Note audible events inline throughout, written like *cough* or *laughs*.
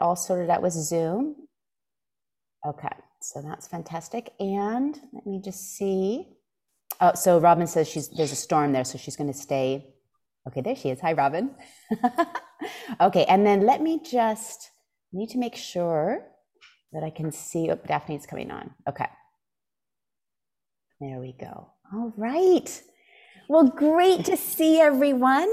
all sorted out with Zoom? Okay, so that's fantastic. And let me just see. Oh, so Robin says she's there's a storm there, so she's going to stay. Okay, there she is. Hi, Robin. *laughs* okay, and then let me just need to make sure that I can see. Oh, Daphne's coming on. Okay. There we go. All right. Well, great to see everyone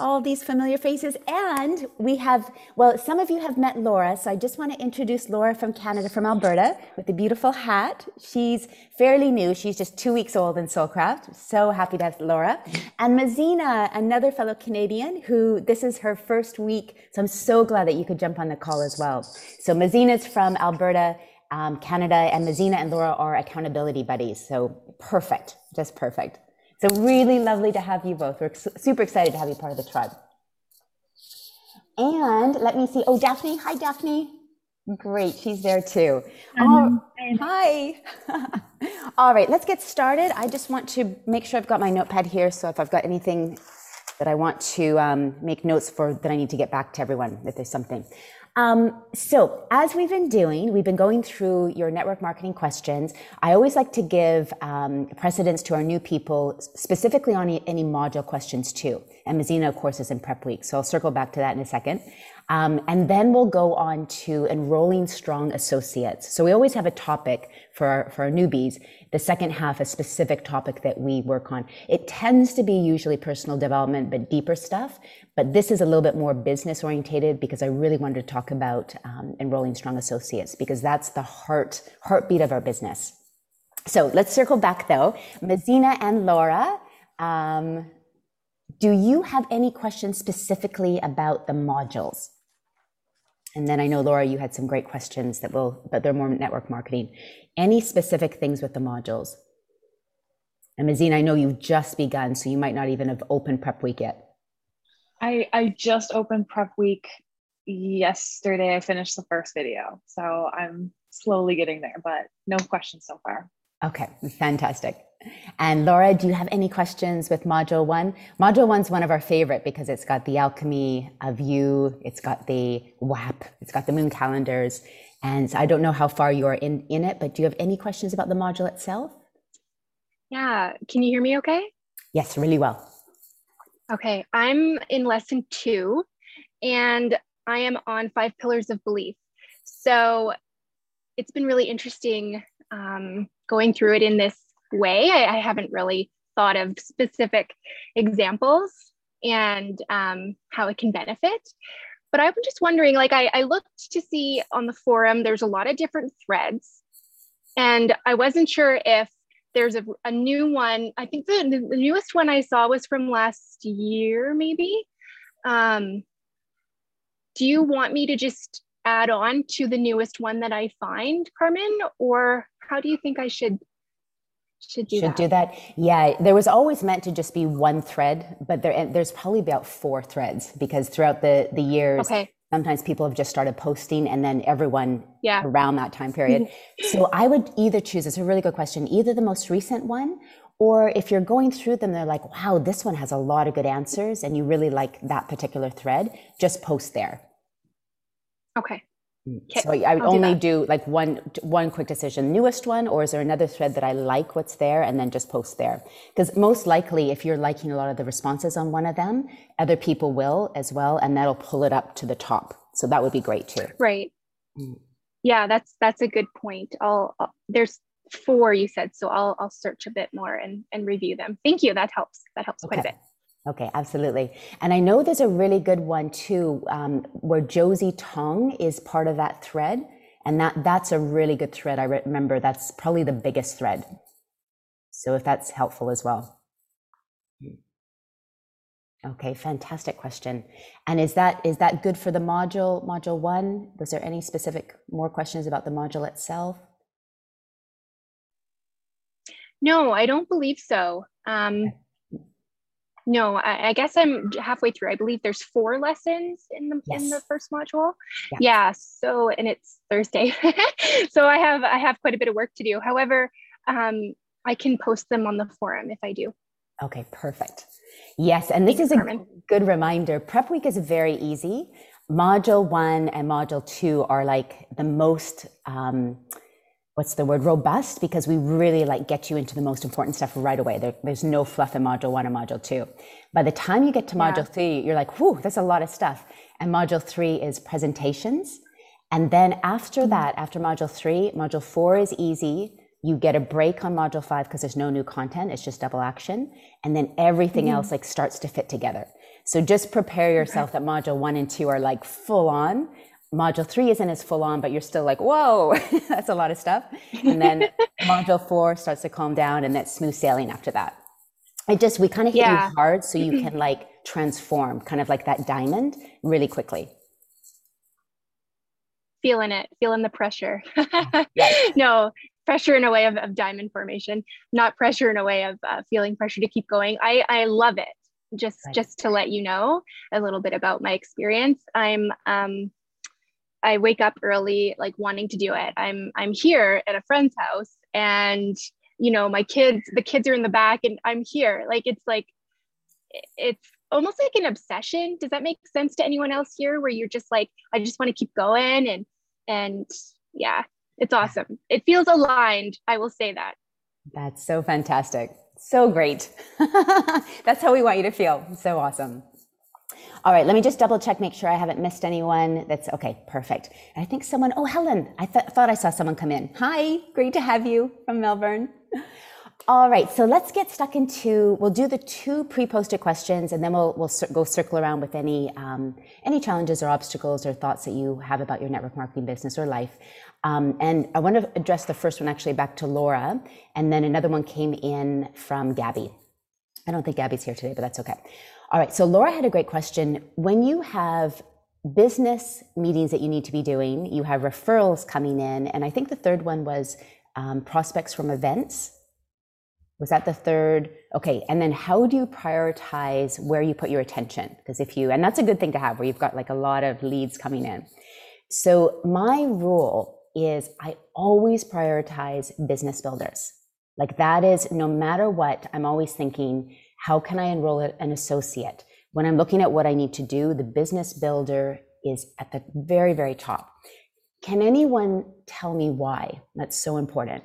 all these familiar faces. And we have, well, some of you have met Laura. So I just want to introduce Laura from Canada, from Alberta, with the beautiful hat. She's fairly new. She's just two weeks old in Soulcraft. So happy to have Laura. And Mazina, another fellow Canadian who this is her first week. So I'm so glad that you could jump on the call as well. So Mazina's from Alberta. Um, Canada and Mazina and Laura are accountability buddies. So perfect, just perfect. So really lovely to have you both. We're super excited to have you part of the tribe. And let me see. Oh, Daphne. Hi, Daphne. Great. She's there too. Um, oh, hi. *laughs* All right, let's get started. I just want to make sure I've got my notepad here. So if I've got anything that I want to um, make notes for that I need to get back to everyone, if there's something. Um, so, as we've been doing, we've been going through your network marketing questions. I always like to give um, precedence to our new people, specifically on any, module questions too. And Mazina, of course, is in prep week, so I'll circle back to that in a second. Um, and then we'll go on to enrolling strong associates. So we always have a topic for our, for our newbies. The second half, a specific topic that we work on. It tends to be usually personal development, but deeper stuff. But this is a little bit more business orientated because I really wanted to talk about um, enrolling strong associates because that's the heart heartbeat of our business. So let's circle back though. Mazina and Laura, um, do you have any questions specifically about the modules? And then I know, Laura, you had some great questions that will, but they're more network marketing. Any specific things with the modules? And Mazine, I know you've just begun, so you might not even have opened prep week yet. I, I just opened prep week yesterday. I finished the first video. So I'm slowly getting there, but no questions so far. Okay, fantastic. And Laura, do you have any questions with module one? Module one's one of our favorite because it's got the alchemy of you, it's got the WAP, it's got the moon calendars. And so I don't know how far you are in, in it, but do you have any questions about the module itself? Yeah. Can you hear me okay? Yes, really well. Okay. I'm in lesson two and I am on five pillars of belief. So it's been really interesting um, going through it in this way. I, I, haven't really thought of specific examples and um, how it can benefit. But I'm just wondering, like I, I looked to see on the forum, there's a lot of different threads. And I wasn't sure if there's a, a new one. I think the, the newest one I saw was from last year, maybe. Um, do you want me to just add on to the newest one that I find, Carmen? Or how do you think I should should do should that. do that yeah there was always meant to just be one thread but there there's probably about four threads because throughout the the years okay. sometimes people have just started posting and then everyone yeah. around that time period *laughs* so i would either choose it's a really good question either the most recent one or if you're going through them they're like wow this one has a lot of good answers and you really like that particular thread just post there okay Okay. So I would I'll only do, do, like one one quick decision, newest one, or is there another thread that I like what's there and then just post there? Because most likely, if you're liking a lot of the responses on one of them, other people will as well, and that'll pull it up to the top. So that would be great too. Right. Mm. Yeah, that's that's a good point. I'll, I'll there's four you said, so I'll I'll search a bit more and and review them. Thank you. That helps. That helps okay. quite a bit. Okay, absolutely. And I know there's a really good one too, um, where Josie Tong is part of that thread. And that, that's a really good thread. I remember that's probably the biggest thread. So if that's helpful as well. Okay, fantastic question. And is that is that good for the module module one? Was there any specific more questions about the module itself? No, I don't believe so. Um, okay. No, I, I, guess I'm halfway through. I believe there's four lessons in the yes. in the first module. Yeah. yeah so and it's Thursday, *laughs* so I have I have quite a bit of work to do. However, um, I can post them on the forum if I do. Okay, perfect. Yes, and this Thanks, is a Carmen. good reminder. Prep week is very easy. module one and module two are like the most um, what's the word robust because we really like get you into the most important stuff right away. There, there's no fluff in module one or module two. By the time you get to module yeah. three you're like whew that's a lot of stuff. And module three is presentations. And then after mm-hmm. that after module three module four is easy. You get a break on module five because there's no new content. It's just double action. And then everything mm-hmm. else like starts to fit together. So just prepare yourself that module one and two are like full on. Module three isn't as full on, but you're still like, whoa, *laughs* that's a lot of stuff. And then *laughs* module four starts to calm down and that's smooth sailing after that. It just, we kind of hit yeah. you hard so you *clears throat* can like transform, kind of like that diamond really quickly. Feeling it, feeling the pressure. *laughs* yes. No, pressure in a way of, of diamond formation, not pressure in a way of uh, feeling pressure to keep going. I, I love it just right. just to let you know a little bit about my experience i'm um i wake up early like wanting to do it i'm i'm here at a friend's house and you know my kids the kids are in the back and i'm here like it's like it's almost like an obsession does that make sense to anyone else here where you're just like i just want to keep going and and yeah it's awesome it feels aligned i will say that that's so fantastic so great. *laughs* That's how we want you to feel. So awesome. All right, let me just double check, make sure I haven't missed anyone. That's okay, perfect. I think someone, oh, Helen, I th- thought I saw someone come in. Hi, great to have you from Melbourne. All right, so let's get stuck into. We'll do the two pre-posted questions, and then we'll we'll cir- go circle around with any um, any challenges or obstacles or thoughts that you have about your network marketing business or life. Um, and I want to address the first one actually back to Laura, and then another one came in from Gabby. I don't think Gabby's here today, but that's okay. All right, so Laura had a great question. When you have business meetings that you need to be doing, you have referrals coming in, and I think the third one was um, prospects from events. Was that the third? Okay, and then how do you prioritize where you put your attention? Because if you, and that's a good thing to have where you've got like a lot of leads coming in. So my rule is I always prioritize business builders. Like that is no matter what, I'm always thinking, how can I enroll an associate? When I'm looking at what I need to do, the business builder is at the very, very top. Can anyone tell me why that's so important?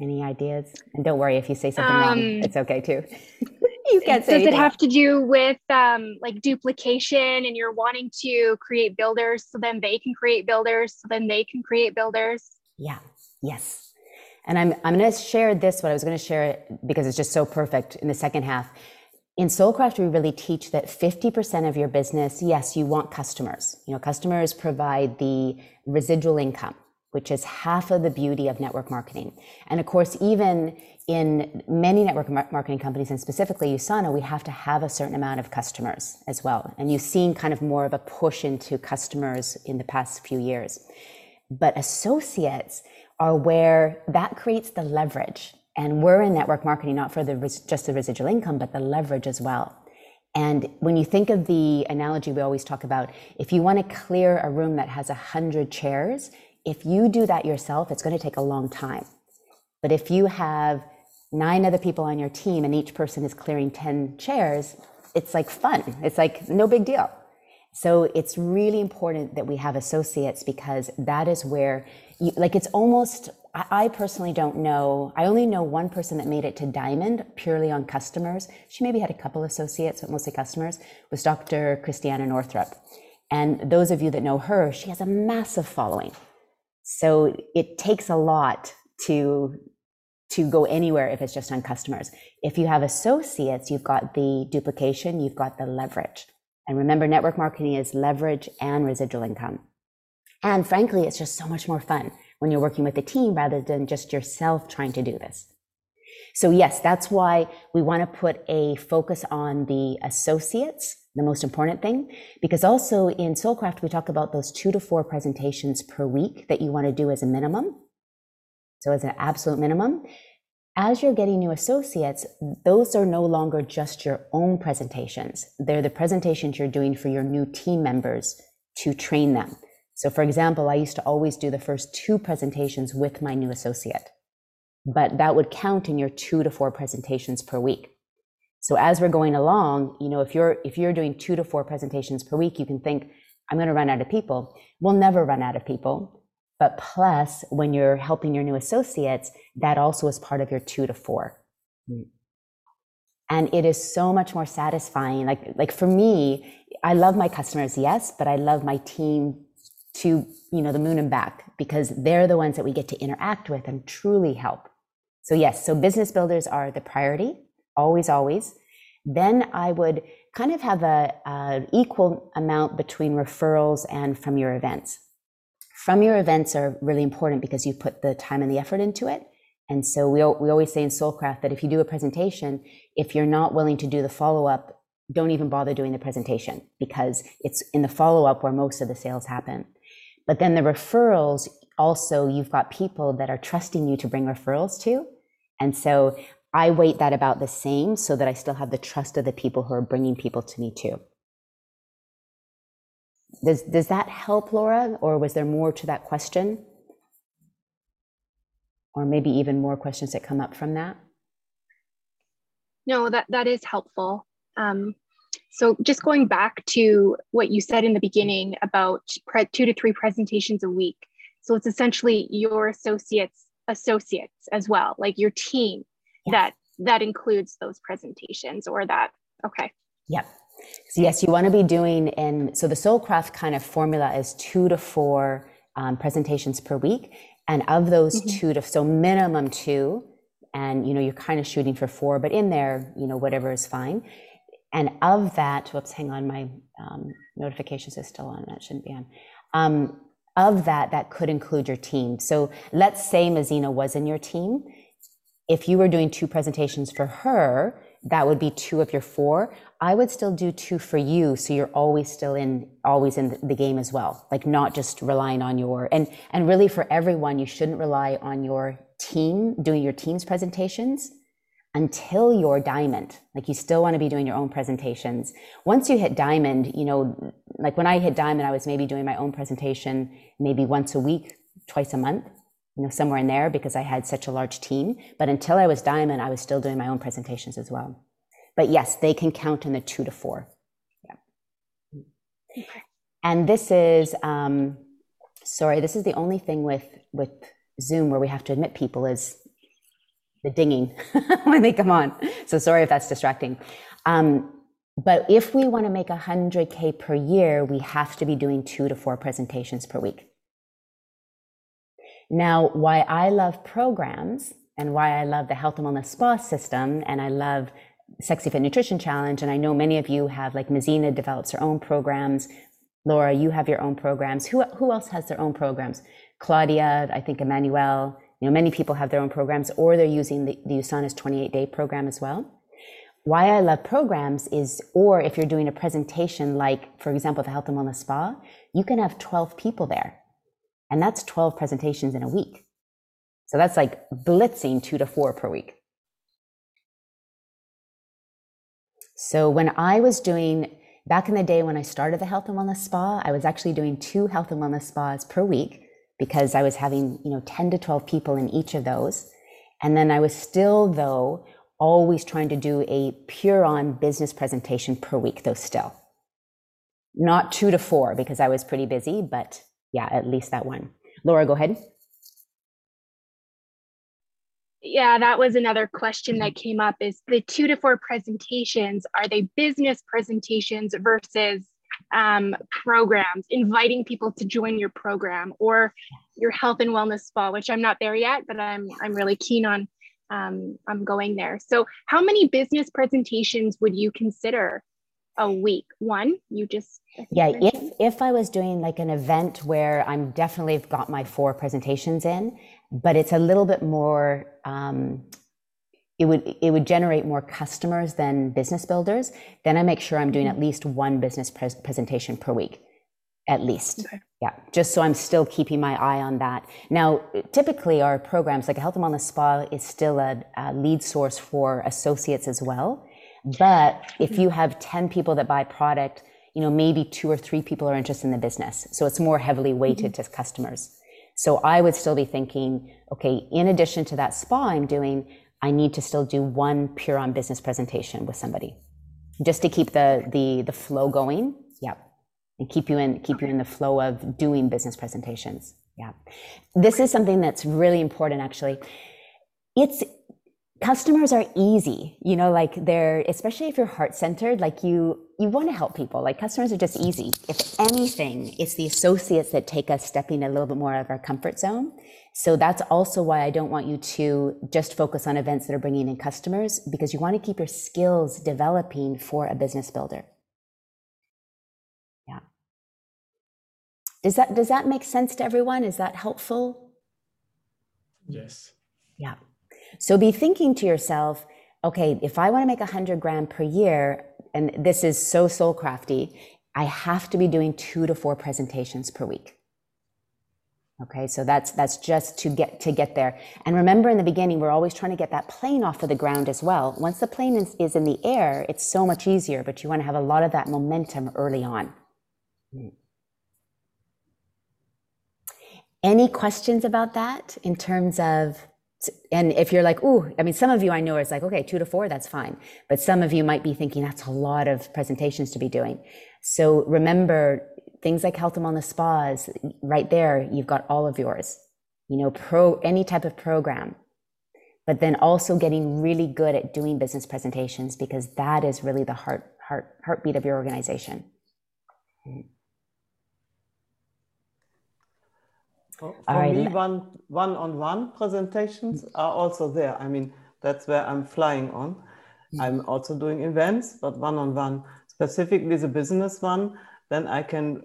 Any ideas? And don't worry if you say something um, wrong, it's okay too. *laughs* you can't say does anything. it have to do with um, like duplication and you're wanting to create builders so then they can create builders so then they can create builders? Yeah. Yes. And i'm i'm going to share this what i was going to share it because it's just so perfect in the second half. In soulcraft we really teach that 50% of your business yes you want customers. You know customers provide the residual income which is half of the beauty of network marketing. And of course, even in many network marketing companies, and specifically USANA, we have to have a certain amount of customers as well. And you've seen kind of more of a push into customers in the past few years. But associates are where that creates the leverage. And we're in network marketing not for the just the residual income, but the leverage as well. And when you think of the analogy we always talk about, if you want to clear a room that has a hundred chairs, if you do that yourself, it's going to take a long time. But if you have nine other people on your team and each person is clearing 10 chairs, it's like fun. It's like no big deal. So it's really important that we have associates because that is where you, like it's almost I personally don't know. I only know one person that made it to Diamond purely on customers. She maybe had a couple associates, but mostly customers, was Dr. Christiana Northrup. And those of you that know her, she has a massive following. So it takes a lot to to go anywhere if it's just on customers. If you have associates, you've got the duplication, you've got the leverage. And remember, network marketing is leverage and residual income. And frankly, it's just so much more fun when you're working with a team rather than just yourself trying to do this. So yes, that's why we want to put a focus on the associates the most important thing. Because also in Soulcraft, we talk about those two to four presentations per week that you want to do as a minimum. So as an absolute minimum. As you're getting new associates, those are no longer just your own presentations. They're the presentations you're doing for your new team members to train them. So for example, I used to always do the first two presentations with my new associate. but that would count in your two to four presentations per week. So as we're going along, you know, if you're if you're doing two to four presentations per week, you can think, I'm going to run out of people. We'll never run out of people. But plus, when you're helping your new associates, that also is part of your two to four. Mm. And it is so much more satisfying. Like, like for me, I love my customers, yes, but I love my team to, you know, the moon and back because they're the ones that we get to interact with and truly help. So yes, so business builders are the priority, always, always. Then I would kind of have a, a equal amount between referrals and from your events. From your events are really important because you put the time and the effort into it. And so we, we always say in Soulcraft that if you do a presentation, if you're not willing to do the follow up, don't even bother doing the presentation because it's in the follow up where most of the sales happen. But then the referrals also, you've got people that are trusting you to bring referrals to. And so I weight that about the same so that I still have the trust of the people who are bringing people to me too. Does, does that help, Laura? Or was there more to that question? Or maybe even more questions that come up from that? No, that, that is helpful. Um, so just going back to what you said in the beginning about two to three presentations a week. So it's essentially your associates associates as well, like your team that that includes those presentations or that okay. Yep. So yes, you want to be doing in so the Soulcraft kind of formula is two to four um, presentations per week, and of those mm-hmm. two to so minimum two, and you know you're kind of shooting for four, but in there you know whatever is fine. And of that, whoops, hang on, my um, notifications is still on. That shouldn't be on. Um, of that, that could include your team. So let's say Mazina was in your team. If you were doing two presentations for her, that would be two of your four. I would still do two for you. So you're always still in, always in the game as well. Like not just relying on your, and, and really for everyone, you shouldn't rely on your team doing your team's presentations until you're diamond. Like you still want to be doing your own presentations. Once you hit diamond, you know, like when I hit diamond, I was maybe doing my own presentation maybe once a week, twice a month, you know, somewhere in there because I had such a large team. But until I was diamond, I was still doing my own presentations as well. But yes, they can count in the two to four. Yeah. And this is, um, sorry, this is the only thing with, with Zoom where we have to admit people is the dinging *laughs* when they come on. So sorry if that's distracting. Um, but if we want to make 100K per year, we have to be doing two to four presentations per week. Now, why I love programs and why I love the Health and Wellness Spa system and I love Sexy Fit Nutrition Challenge, and I know many of you have, like Mazina develops her own programs. Laura, you have your own programs. Who, who else has their own programs? Claudia, I think Emmanuel, you know, many people have their own programs or they're using the, the USANA's 28 day program as well. Why I love programs is, or if you're doing a presentation like, for example, the Health and Wellness Spa, you can have 12 people there. And that's 12 presentations in a week. So that's like blitzing two to four per week. So when I was doing, back in the day when I started the Health and Wellness Spa, I was actually doing two Health and Wellness Spas per week because I was having, you know, 10 to 12 people in each of those. And then I was still, though, always trying to do a pure on business presentation per week, though, still. Not two to four because I was pretty busy, but yeah, at least that one. Laura, go ahead. Yeah, that was another question that came up is the two to four presentations, are they business presentations versus um, programs, inviting people to join your program or your health and wellness spa, which I'm not there yet, but I'm I'm really keen on um, I'm going there. So, how many business presentations would you consider a week? One, you just yeah. If if I was doing like an event where I'm definitely got my four presentations in, but it's a little bit more um, it would it would generate more customers than business builders then i make sure i'm doing at least one business presentation per week at least okay. yeah just so i'm still keeping my eye on that now typically our programs like a health and wellness spa is still a, a lead source for associates as well but if you have 10 people that buy product you know maybe two or three people are interested in the business so it's more heavily weighted mm-hmm. to customers So I would still be thinking, okay, in addition to that spa I'm doing, I need to still do one pure on business presentation with somebody just to keep the the the flow going. Yeah. And keep you in keep you in the flow of doing business presentations. Yeah. This is something that's really important actually. It's customers are easy you know like they're especially if you're heart centered like you you want to help people. Like customers are just easy. If anything it's the associates that take us stepping a little bit more out of our comfort zone. So that's also why i don't want you to just focus on events that are bringing in customers because you want to keep your skills developing for a business builder. Yeah. Does that does that make sense to everyone? Is that helpful? Yes. Yeah so be thinking to yourself, okay, if I want to make a hundred grand per year, and this is so soul crafty, I have to be doing two to four presentations per week. Okay, so that's that's just to get to get there. And remember in the beginning, we're always trying to get that plane off of the ground as well. Once the plane is, is in the air, it's so much easier, but you want to have a lot of that momentum early on. Any questions about that in terms of and if you're like, ooh, I mean, some of you I know is like, okay, two to four, that's fine. But some of you might be thinking that's a lot of presentations to be doing. So remember things like health and wellness spas, right there, you've got all of yours, you know, pro, any type of program. But then also getting really good at doing business presentations because that is really the heart, heart, heartbeat of your organization. For, for me, one one-on-one presentations are also there. I mean, that's where I'm flying on. Mm-hmm. I'm also doing events, but one-on-one, specifically the business one, then I can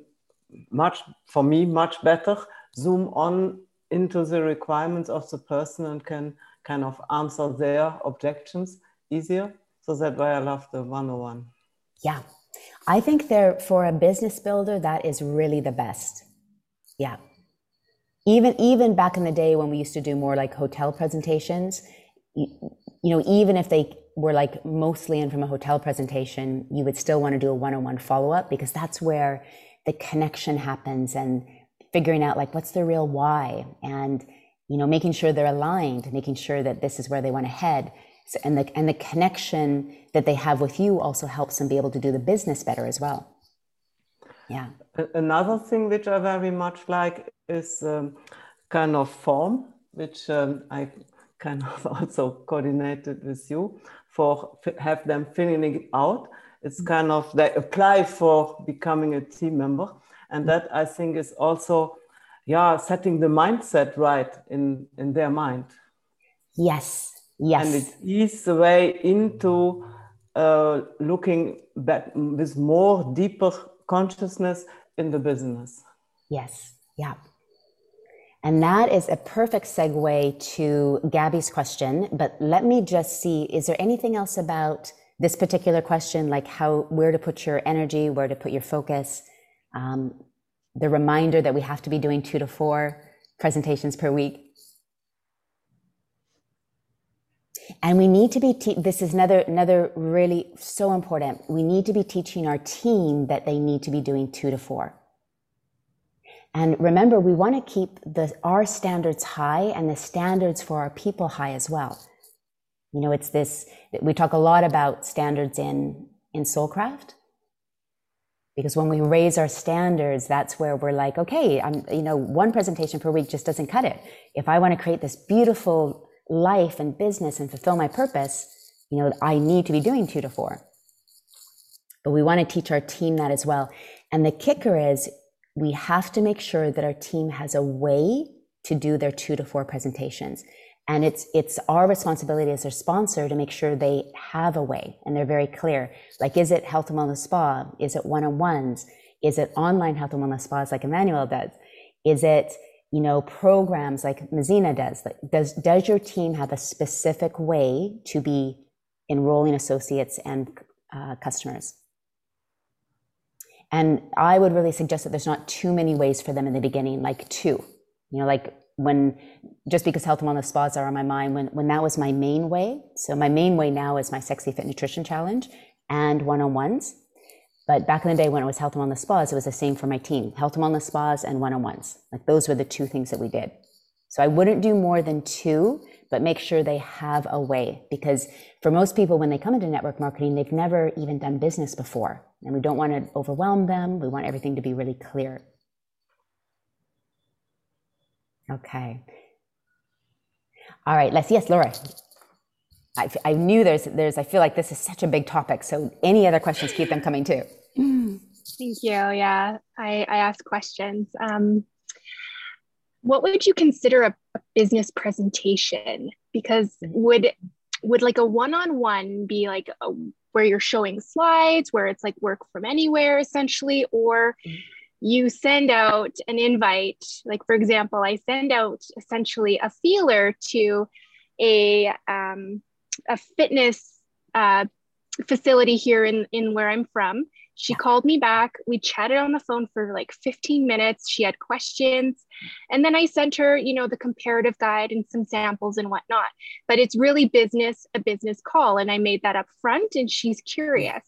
much, for me, much better zoom on into the requirements of the person and can kind of answer their objections easier. So that's why I love the one-on-one. Yeah. I think there for a business builder, that is really the best. Yeah even even back in the day when we used to do more like hotel presentations you, you know even if they were like mostly in from a hotel presentation you would still want to do a one-on-one follow-up because that's where the connection happens and figuring out like what's the real why and you know making sure they're aligned making sure that this is where they want to head. So, and the and the connection that they have with you also helps them be able to do the business better as well yeah. Another thing which i very much like is um, kind of form, which um, I kind of *laughs* also coordinated with you for have them filling it out. It's kind of they apply for becoming a team member, and that I think is also, yeah, setting the mindset right in in their mind. Yes, yes, and it is the way into uh, looking back with more deeper consciousness in the business. Yes, yeah. And that is a perfect segue to Gabby's question. But let me just see, is there anything else about this particular question, like how, where to put your energy, where to put your focus? Um, the reminder that we have to be doing two to four presentations per week. And we need to be, te- this is another, another really so important. We need to be teaching our team that they need to be doing two to four. And remember, we want to keep the, our standards high and the standards for our people high as well. You know, it's this, we talk a lot about standards in, in Soulcraft. Because when we raise our standards, that's where we're like, okay, I'm, you know, one presentation per week just doesn't cut it. If I want to create this beautiful life and business and fulfill my purpose, you know, I need to be doing two to four. But we want to teach our team that as well. And the kicker is we have to make sure that our team has a way to do their two to four presentations. And it's, it's our responsibility as their sponsor to make sure they have a way and they're very clear. Like, is it health and wellness spa? Is it one-on-ones? Is it online health and wellness spas like Emmanuel does? Is it, you know, programs like Mazina does? Like, does, does your team have a specific way to be enrolling associates and uh, customers? And I would really suggest that there's not too many ways for them in the beginning, like two. You know, like when just because health and wellness spas are on my mind, when when that was my main way. So my main way now is my sexy fit nutrition challenge and one-on-ones. But back in the day when it was health and wellness spas, it was the same for my team health and wellness spas and one on ones. Like those were the two things that we did. So I wouldn't do more than two, but make sure they have a way because for most people, when they come into network marketing, they've never even done business before. And we don't want to overwhelm them. We want everything to be really clear. Okay. All right, let's, yes, Laura. I, I knew there's, there's, I feel like this is such a big topic. So any other questions, keep them coming too. Thank you. Yeah, I, I ask questions. Um, what would you consider a, a business presentation? Because would would like a one-on-one be like a, where you're showing slides, where it's like work from anywhere essentially, or you send out an invite? Like for example, I send out essentially a feeler to a um, a fitness uh, facility here in, in where I'm from. She called me back. We chatted on the phone for like 15 minutes. She had questions. And then I sent her, you know, the comparative guide and some samples and whatnot. But it's really business, a business call. And I made that up front and she's curious.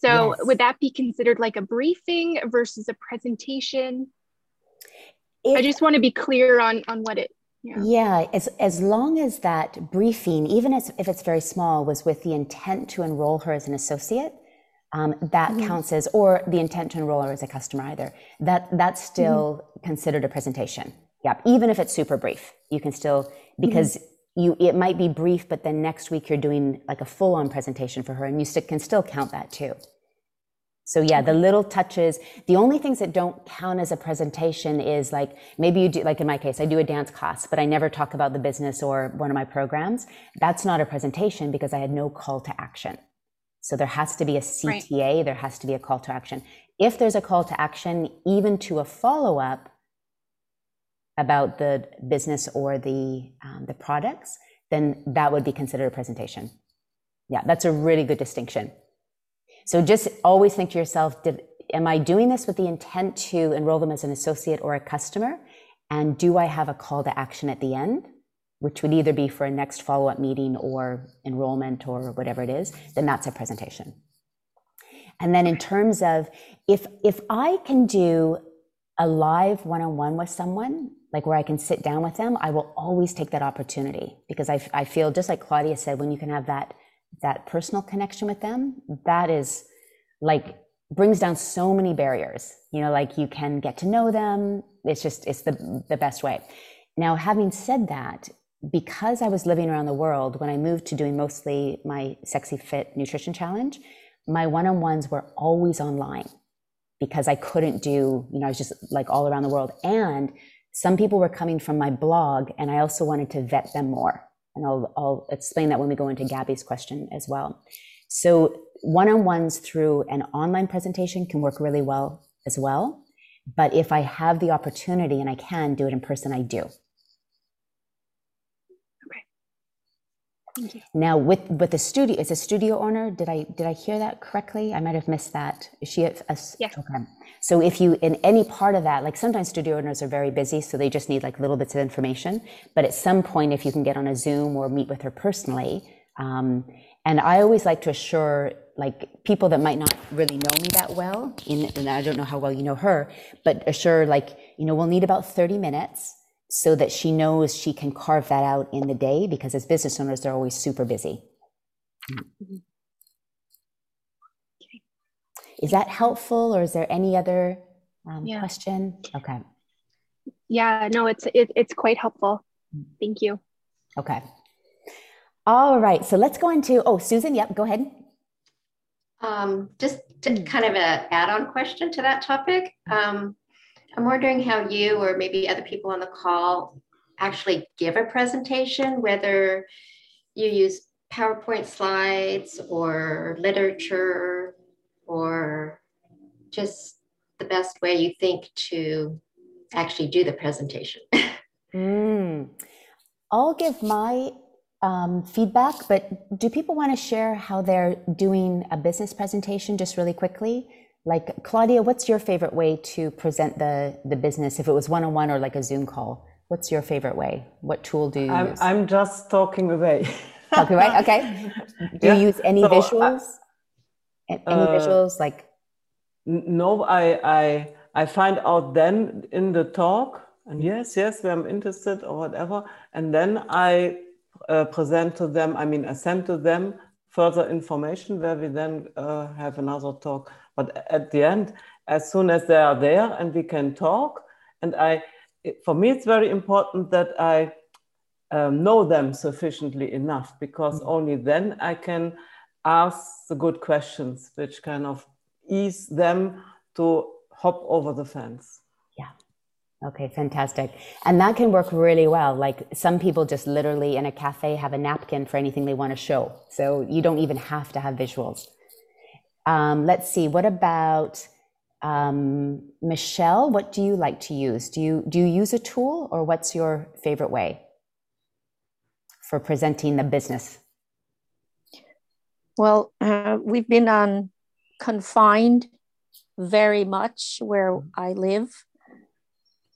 So yes. would that be considered like a briefing versus a presentation? If, I just want to be clear on on what it yeah. yeah, as as long as that briefing, even as, if it's very small, was with the intent to enroll her as an associate, um, that mm-hmm. counts as, or the intent to enroll her as a customer either. That that's still mm-hmm. considered a presentation. Yeah, even if it's super brief, you can still because mm-hmm. you it might be brief, but then next week you're doing like a full on presentation for her, and you st- can still count that too. So yeah, the little touches, the only things that don't count as a presentation is like maybe you do, like in my case, I do a dance class, but I never talk about the business or one of my programs. That's not a presentation because I had no call to action. So there has to be a CTA, right. there has to be a call to action. If there's a call to action, even to a follow up about the business or the, um, the products, then that would be considered a presentation. Yeah, that's a really good distinction. So just always think to yourself, did, am I doing this with the intent to enroll them as an associate or a customer? And do I have a call to action at the end, which would either be for a next follow up meeting or enrollment or whatever it is? Then that's a presentation. And then in terms of if if I can do a live one on one with someone, like where I can sit down with them, I will always take that opportunity because I, I feel just like Claudia said, when you can have that that personal connection with them, that is like brings down so many barriers. You know, like you can get to know them. It's just, it's the, the best way. Now, having said that, because I was living around the world, when I moved to doing mostly my Sexy Fit Nutrition Challenge, my one on ones were always online because I couldn't do, you know, I was just like all around the world. And some people were coming from my blog, and I also wanted to vet them more. And I'll, I'll explain that when we go into Gabby's question as well. So one-on-ones through an online presentation can work really well as well. But if I have the opportunity and I can do it in person, I do. Now, with with the studio, is a studio owner. Did I did I hear that correctly? I might have missed that. Is she a, a yeah. Okay. So if you in any part of that, like sometimes studio owners are very busy, so they just need like little bits of information. But at some point, if you can get on a Zoom or meet with her personally, um, and I always like to assure like people that might not really know me that well, in, and I don't know how well you know her, but assure like you know we'll need about thirty minutes so that she knows she can carve that out in the day because as business owners, they're always super busy. Mm-hmm. Okay. Is that helpful or is there any other um, yeah. question? Okay. Yeah, no, it's it, it's quite helpful. Thank you. Okay. All right. So let's go into, oh, Susan, yep, go ahead. Um, just to kind of a add-on question to that topic. Um, I'm wondering how you or maybe other people on the call actually give a presentation, whether you use PowerPoint slides or literature or just the best way you think to actually do the presentation. mm. I'll give my um, feedback, but do people want to share how they're doing a business presentation just really quickly? Like Claudia, what's your favorite way to present the the business? If it was one on one or like a Zoom call, what's your favorite way? What tool do you I'm, use? I'm just talking away. talking away. Okay. *laughs* Do yeah. you use any so, visuals? Uh, any uh, visuals like? no, I, I, I find out then in the talk, and yes, yes, I'm interested or whatever, and then I uh, present to them. I mean, I send to them further information where we then uh, have another talk. But at the end, as soon as they are there and we can talk, and I, for me, it's very important that I um, know them sufficiently enough because mm-hmm. only then I can ask the good questions, which kind of ease them to hop over the fence. Yeah. Okay, fantastic. And that can work really well. Like some people just literally in a cafe have a napkin for anything they want to show. So you don't even have to have visuals. Um, let's see, what about um, Michelle? What do you like to use? Do you, do you use a tool or what's your favorite way for presenting the business? Well, uh, we've been on confined very much where I live.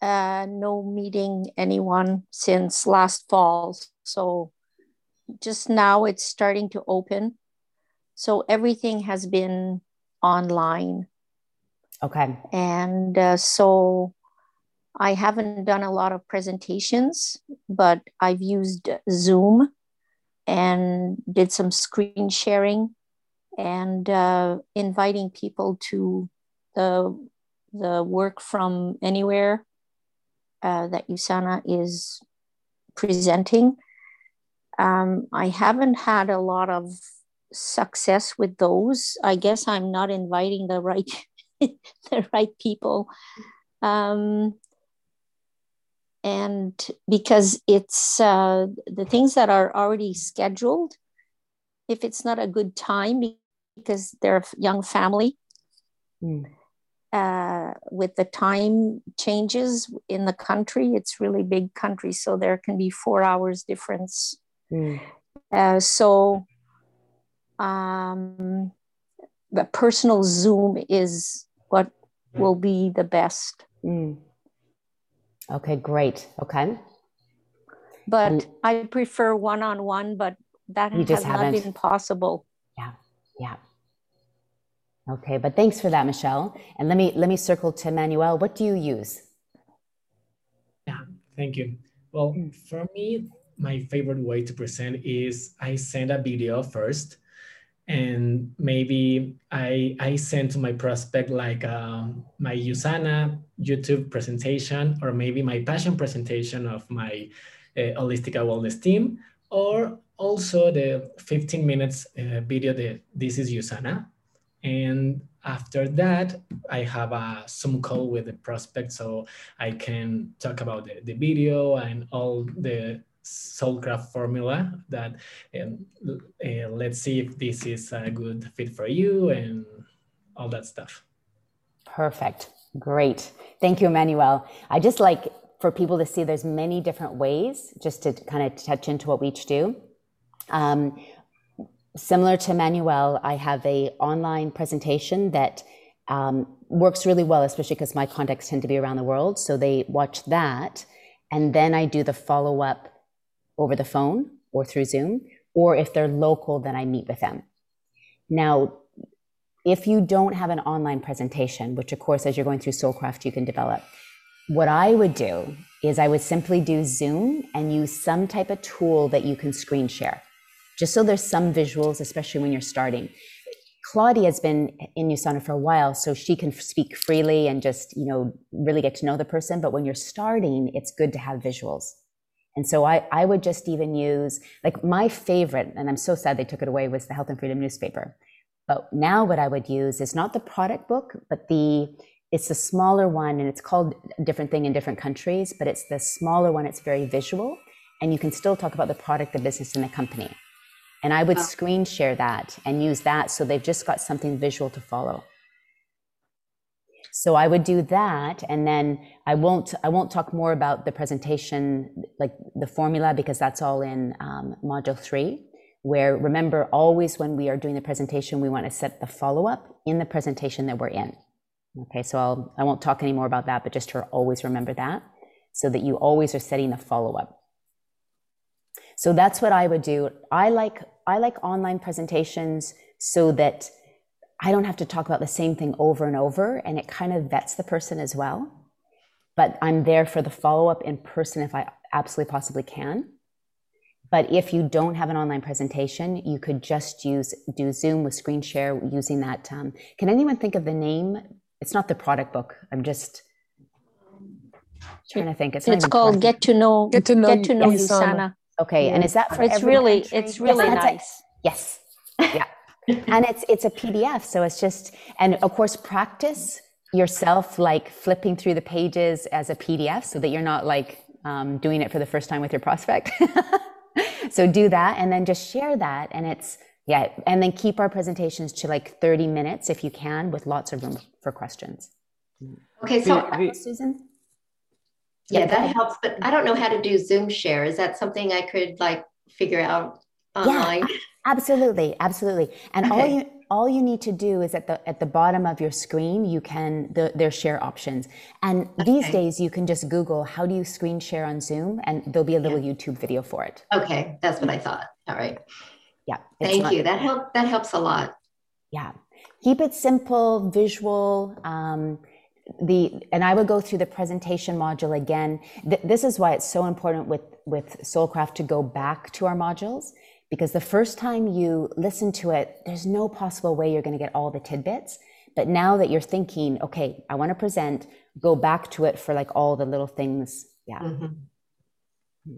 Uh, no meeting anyone since last fall. So just now it's starting to open. So everything has been online. Okay. And uh, so I haven't done a lot of presentations, but I've used Zoom and did some screen sharing and uh, inviting people to the the work from anywhere uh, that USANA is presenting. Um, I haven't had a lot of success with those. I guess I'm not inviting the right *laughs* the right people. Um, and because it's uh, the things that are already scheduled, if it's not a good time because they're a young family, mm. uh, with the time changes in the country, it's really big country, so there can be four hours difference. Mm. Uh, so um, the personal Zoom is what will be the best. Mm. Okay, great. Okay. But and I prefer one on one, but that has not haven't. been possible. Yeah. Yeah. Okay, but thanks for that, Michelle. And let me let me circle to Manuel. What do you use? Yeah, thank you. Well, for me, my favorite way to present is I send a video first and maybe I, I send to my prospect like um, my USANA YouTube presentation or maybe my passion presentation of my uh, holistic wellness team or also the 15 minutes uh, video that this is USANA. And after that, I have a Zoom call with the prospect so I can talk about the, the video and all the Soulcraft formula that um, uh, let's see if this is a good fit for you and all that stuff. Perfect. Great. Thank you, Emmanuel. I just like for people to see there's many different ways just to kind of touch into what we each do. Um, similar to Emmanuel, I have a online presentation that um, works really well, especially because my contacts tend to be around the world. So they watch that. And then I do the follow up over the phone or through Zoom, or if they're local, then I meet with them. Now, if you don't have an online presentation, which of course, as you're going through Soulcraft, you can develop, what I would do is I would simply do Zoom and use some type of tool that you can screen share, just so there's some visuals, especially when you're starting. Claudia has been in USANA for a while, so she can speak freely and just, you know, really get to know the person. But when you're starting, it's good to have visuals. And so I, I would just even use, like my favorite, and I'm so sad they took it away, was the Health and Freedom newspaper. But now what I would use is not the product book, but the, it's the smaller one and it's called a different thing in different countries, but it's the smaller one. It's very visual and you can still talk about the product, the business and the company. And I would screen share that and use that. So they've just got something visual to follow. So I would do that, and then I won't I won't talk more about the presentation, like the formula, because that's all in um, module three. Where remember, always when we are doing the presentation, we want to set the follow up in the presentation that we're in. Okay, so I'll I won't talk any more about that, but just to always remember that, so that you always are setting the follow up. So that's what I would do. I like I like online presentations so that I don't have to talk about the same thing over and over, and it kind of vets the person as well. But I'm there for the follow up in person if I absolutely possibly can. But if you don't have an online presentation, you could just use do Zoom with screen share using that. Um, can anyone think of the name? It's not the product book. I'm just trying to think. It's, it's called Get to Know Get to Know, get to know Usana. Okay, yeah. and is that for? It's really it's really yes, nice. yes. *laughs* Yeah. And it's it's a PDF, so it's just and of course practice yourself like flipping through the pages as a PDF so that you're not like um, doing it for the first time with your prospect. *laughs* so do that and then just share that and it's yeah and then keep our presentations to like 30 minutes if you can with lots of room for questions. Okay, so Susan. Yeah, yeah that helps, but I don't know how to do Zoom share. Is that something I could like figure out online? Yeah, absolutely, absolutely. And okay. all you all you need to do is at the at the bottom of your screen you can the, their share options. And okay. these days you can just google how do you screen share on zoom? And there'll be a little yeah. youtube video for it. Okay. That's what i thought. All right. Yeah. Thank not, you. That help that helps a lot. Yeah. Keep it simple visual um, the and i would go through the presentation module again. Th- this is why it's so important with with soulcraft to go back to our modules because the first time you listen to it there's no possible way you're going to get all the tidbits but now that you're thinking okay i want to present go back to it for like all the little things yeah mm-hmm.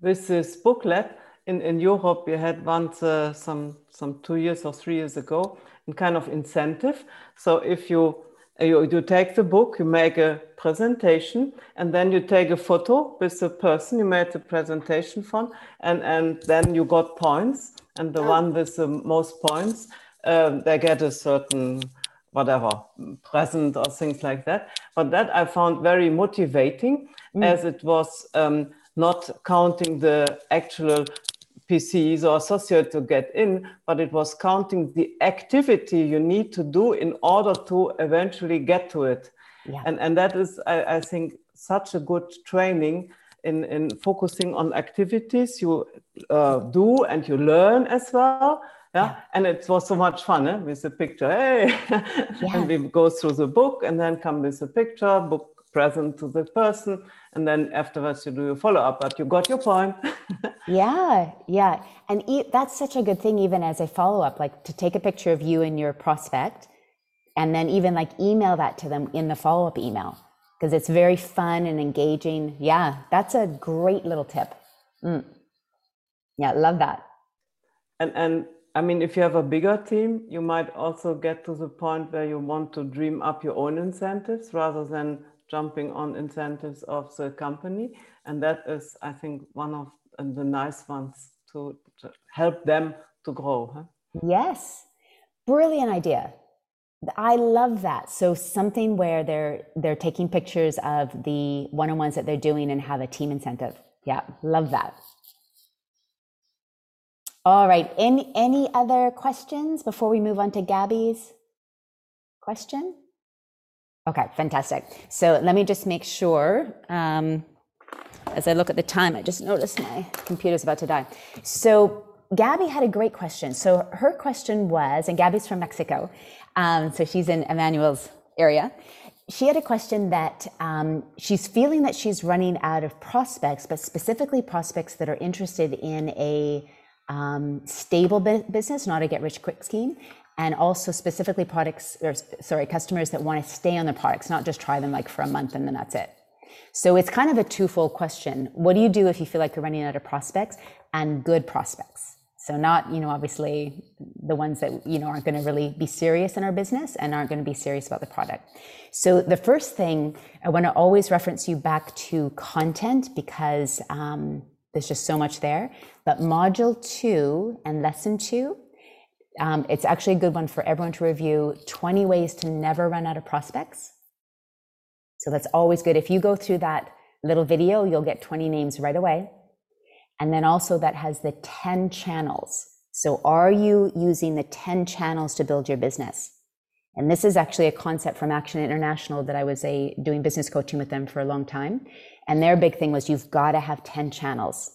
with this booklet in, in Europe, we had once uh, some some two years or three years ago, a kind of incentive. So if you you, you take the book, you make a presentation, and then you take a photo with the person you made the presentation from, and, and then you got points. And the oh. one with the most points, um, they get a certain whatever present or things like that. But that I found very motivating, mm. as it was um, not counting the actual PCs or associate to get in, but it was counting the activity you need to do in order to eventually get to it. Yeah. And, and that is, I, I think, such a good training in, in focusing on activities you uh, do and you learn as well. Yeah? yeah? and it was so much fun eh? with the picture. Hey, *laughs* yeah. and we go through the book and then come with a picture, book present to the person and then afterwards you do your follow up but you got your point. *laughs* Yeah yeah. And e- that's such a good thing even as a follow up like to take a picture of you and your prospect and then even like email that to them in the follow up email because it's very fun and engaging. Yeah that's a great little tip. Mm. yeah love that. And and I mean, if you have a bigger team, you might also get to the point where you want to dream up your own incentives rather than jumping on incentives of the company. And that is, I think, one of the nice ones to, to help them to grow. Huh? Yes, brilliant idea. I love that. So something where they're they're taking pictures of the one-on-ones that they're doing and have a team incentive. Yeah, love that. All right. Any any other questions before we move on to Gabby's question? Okay, fantastic. So let me just make sure. Um, as I look at the time, I just noticed my computer's about to die. So Gabby had a great question. So her question was, and Gabby's from Mexico, um, so she's in Emmanuel's area. She had a question that um, she's feeling that she's running out of prospects, but specifically prospects that are interested in a um, stable business, not a get rich quick scheme, and also specifically products or sorry customers that want to stay on the products not just try them like for a month and then that's it. So it's kind of a twofold question. What do you do if you feel like you're running out of prospects and good prospects? So not you know obviously the ones that you know aren't going to really be serious in our business and aren't going to be serious about the product. So the first thing i want to always reference you back to content because um, there's just so much there but module two and lesson two Um, it's actually a good one for everyone to review 20 ways to never run out of prospects. So that's always good. If you go through that little video, you'll get 20 names right away. And then also that has the 10 channels. So are you using the 10 channels to build your business? And this is actually a concept from Action International that I was a, doing business coaching with them for a long time. And their big thing was you've got to have 10 channels.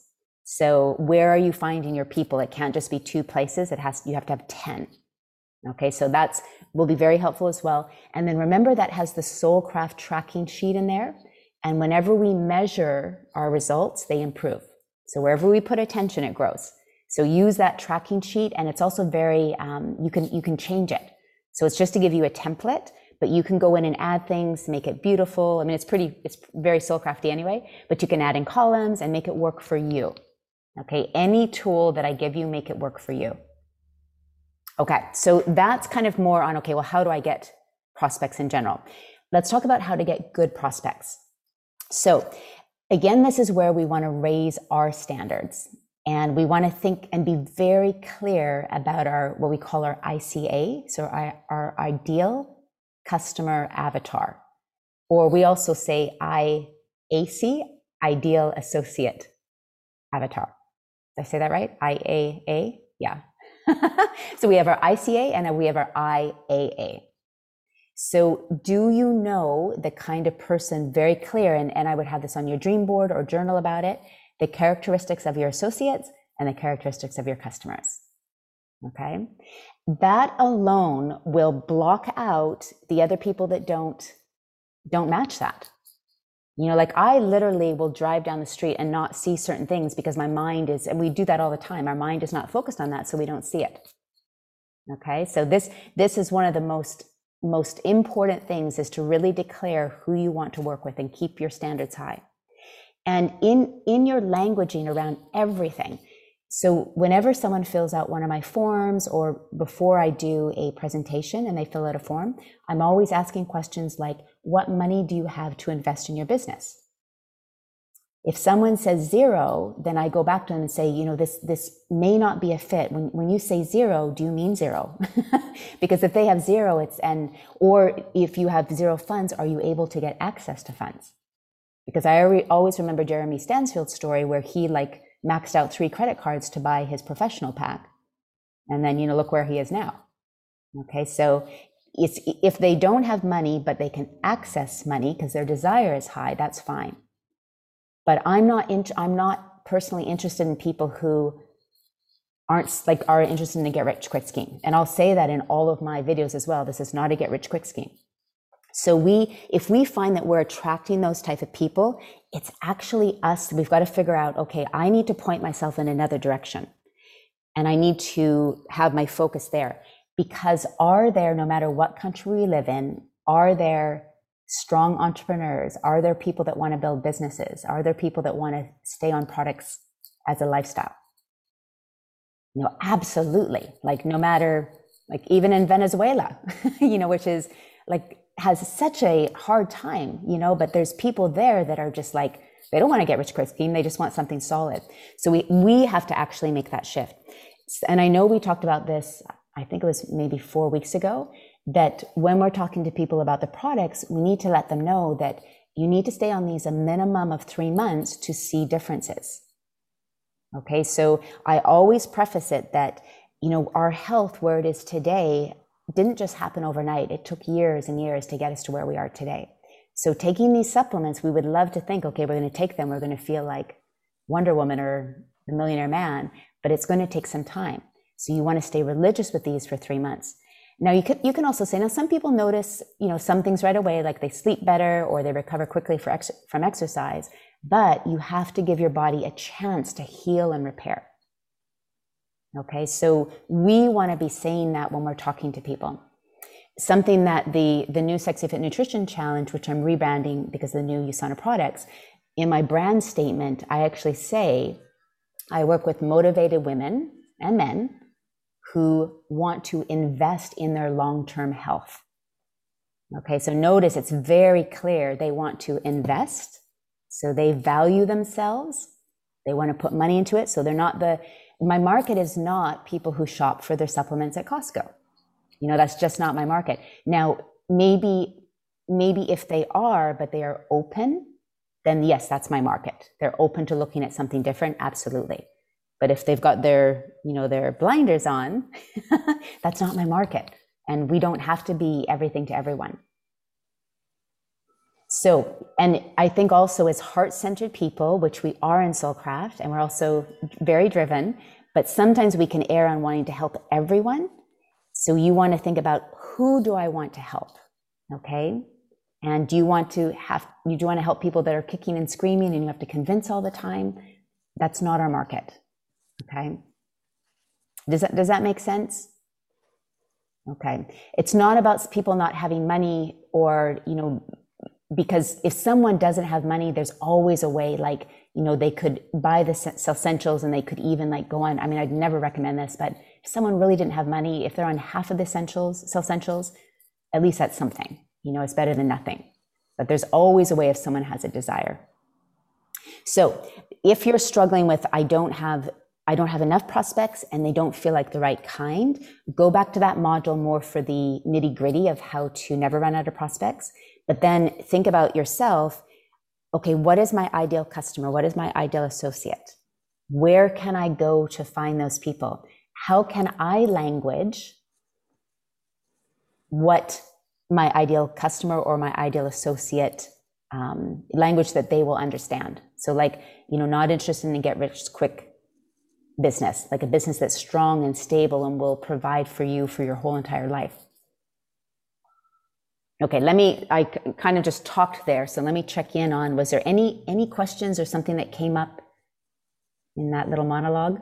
So where are you finding your people? It can't just be two places. It has, you have to have 10. Okay, so that's will be very helpful as well. And then remember that has the Soulcraft tracking sheet in there. And whenever we measure our results, they improve. So wherever we put attention, it grows. So use that tracking sheet, and it's also very um, you can you can change it. So it's just to give you a template, but you can go in and add things, make it beautiful. I mean, it's pretty, it's very soulcrafty anyway, but you can add in columns and make it work for you. Okay, any tool that I give you, make it work for you. Okay, so that's kind of more on, okay, well, how do I get prospects in general? Let's talk about how to get good prospects. So, again, this is where we want to raise our standards. And we want to think and be very clear about our, what we call our ICA, so our, our ideal customer avatar. Or we also say IAC, ideal associate avatar. I say that right? IAA? Yeah. *laughs* so we have our ICA and we have our IAA. So, do you know the kind of person very clear? And, and I would have this on your dream board or journal about it the characteristics of your associates and the characteristics of your customers. Okay. That alone will block out the other people that don't don't match that. You know, like I literally will drive down the street and not see certain things because my mind is, and we do that all the time. Our mind is not focused on that, so we don't see it. Okay, so this this is one of the most most important things is to really declare who you want to work with and keep your standards high. And in in your languaging around everything, so whenever someone fills out one of my forms or before I do a presentation and they fill out a form, I'm always asking questions like, what money do you have to invest in your business? If someone says zero, then I go back to them and say, you know, this, this may not be a fit. When, when you say zero, do you mean zero? *laughs* because if they have zero, it's, and, or if you have zero funds, are you able to get access to funds? Because I always remember Jeremy Stansfield's story where he like maxed out three credit cards to buy his professional pack. And then, you know, look where he is now. Okay. So it's, if they don't have money, but they can access money because their desire is high, that's fine. But I'm not, in, I'm not personally interested in people who aren't like are interested in a get rich quick scheme. And I'll say that in all of my videos as well. This is not a get rich quick scheme. So we, if we find that we're attracting those type of people, it's actually us. We've got to figure out, okay, I need to point myself in another direction and I need to have my focus there because are there, no matter what country we live in, are there strong entrepreneurs? Are there people that want to build businesses? Are there people that want to stay on products as a lifestyle? Know, absolutely. Like no matter, like even in Venezuela, *laughs* you know, which is like has such a hard time, you know, but there's people there that are just like, they don't want to get rich quick scheme. They just want something solid. So we, we have to actually make that shift. And I know we talked about this, I think it was maybe four weeks ago, that when we're talking to people about the products, we need to let them know that you need to stay on these a minimum of three months to see differences. Okay. So I always preface it that, you know, our health where it is today didn't just happen overnight. It took years and years to get us to where we are today. So taking these supplements, we would love to think, okay, we're going to take them. We're going to feel like Wonder Woman or the Millionaire Man, but it's going to take some time. So you want to stay religious with these for three months. Now you can you can also say now some people notice you know some things right away like they sleep better or they recover quickly ex- from exercise, but you have to give your body a chance to heal and repair. Okay, so we want to be saying that when we're talking to people. Something that the, the new Sexy Fit Nutrition Challenge, which I'm rebranding because of the new USANA products, in my brand statement, I actually say I work with motivated women and men who want to invest in their long term health. Okay, so notice it's very clear they want to invest. So they value themselves. They want to put money into it. So they're not the my market is not people who shop for their supplements at Costco. You know, that's just not my market. Now, maybe, maybe if they are, but they are open, then yes, that's my market. They're open to looking at something different. Absolutely. But if they've got their, you know, their blinders on, *laughs* that's not my market. And we don't have to be everything to everyone. So, and I think also as heart centered people, which we are in Soulcraft, and we're also very driven, but sometimes we can err on wanting to help everyone. So you want to think about who do I want to help? Okay. And do you want to have, you do want to help people that are kicking and screaming and you have to convince all the time? That's not our market. Okay. Does that, does that make sense? Okay. It's not about people not having money or, you know, because if someone doesn't have money, there's always a way, like, you know, they could buy the essentials and they could even like go on. I mean, I'd never recommend this, but if someone really didn't have money, if they're on half of the essentials, essentials, at least that's something. You know, it's better than nothing. But there's always a way if someone has a desire. So if you're struggling with, I don't have I don't have enough prospects and they don't feel like the right kind, go back to that module more for the nitty gritty of how to never run out of prospects. But then think about yourself. Okay, what is my ideal customer? What is my ideal associate? Where can I go to find those people? How can I language what my ideal customer or my ideal associate um, language that they will understand. So, like, you know, not interested in get rich quick business, like a business that's strong and stable and will provide for you for your whole entire life. Okay, let me, I kind of just talked there. So let me check in on, was there any, any questions or something that came up in that little monologue?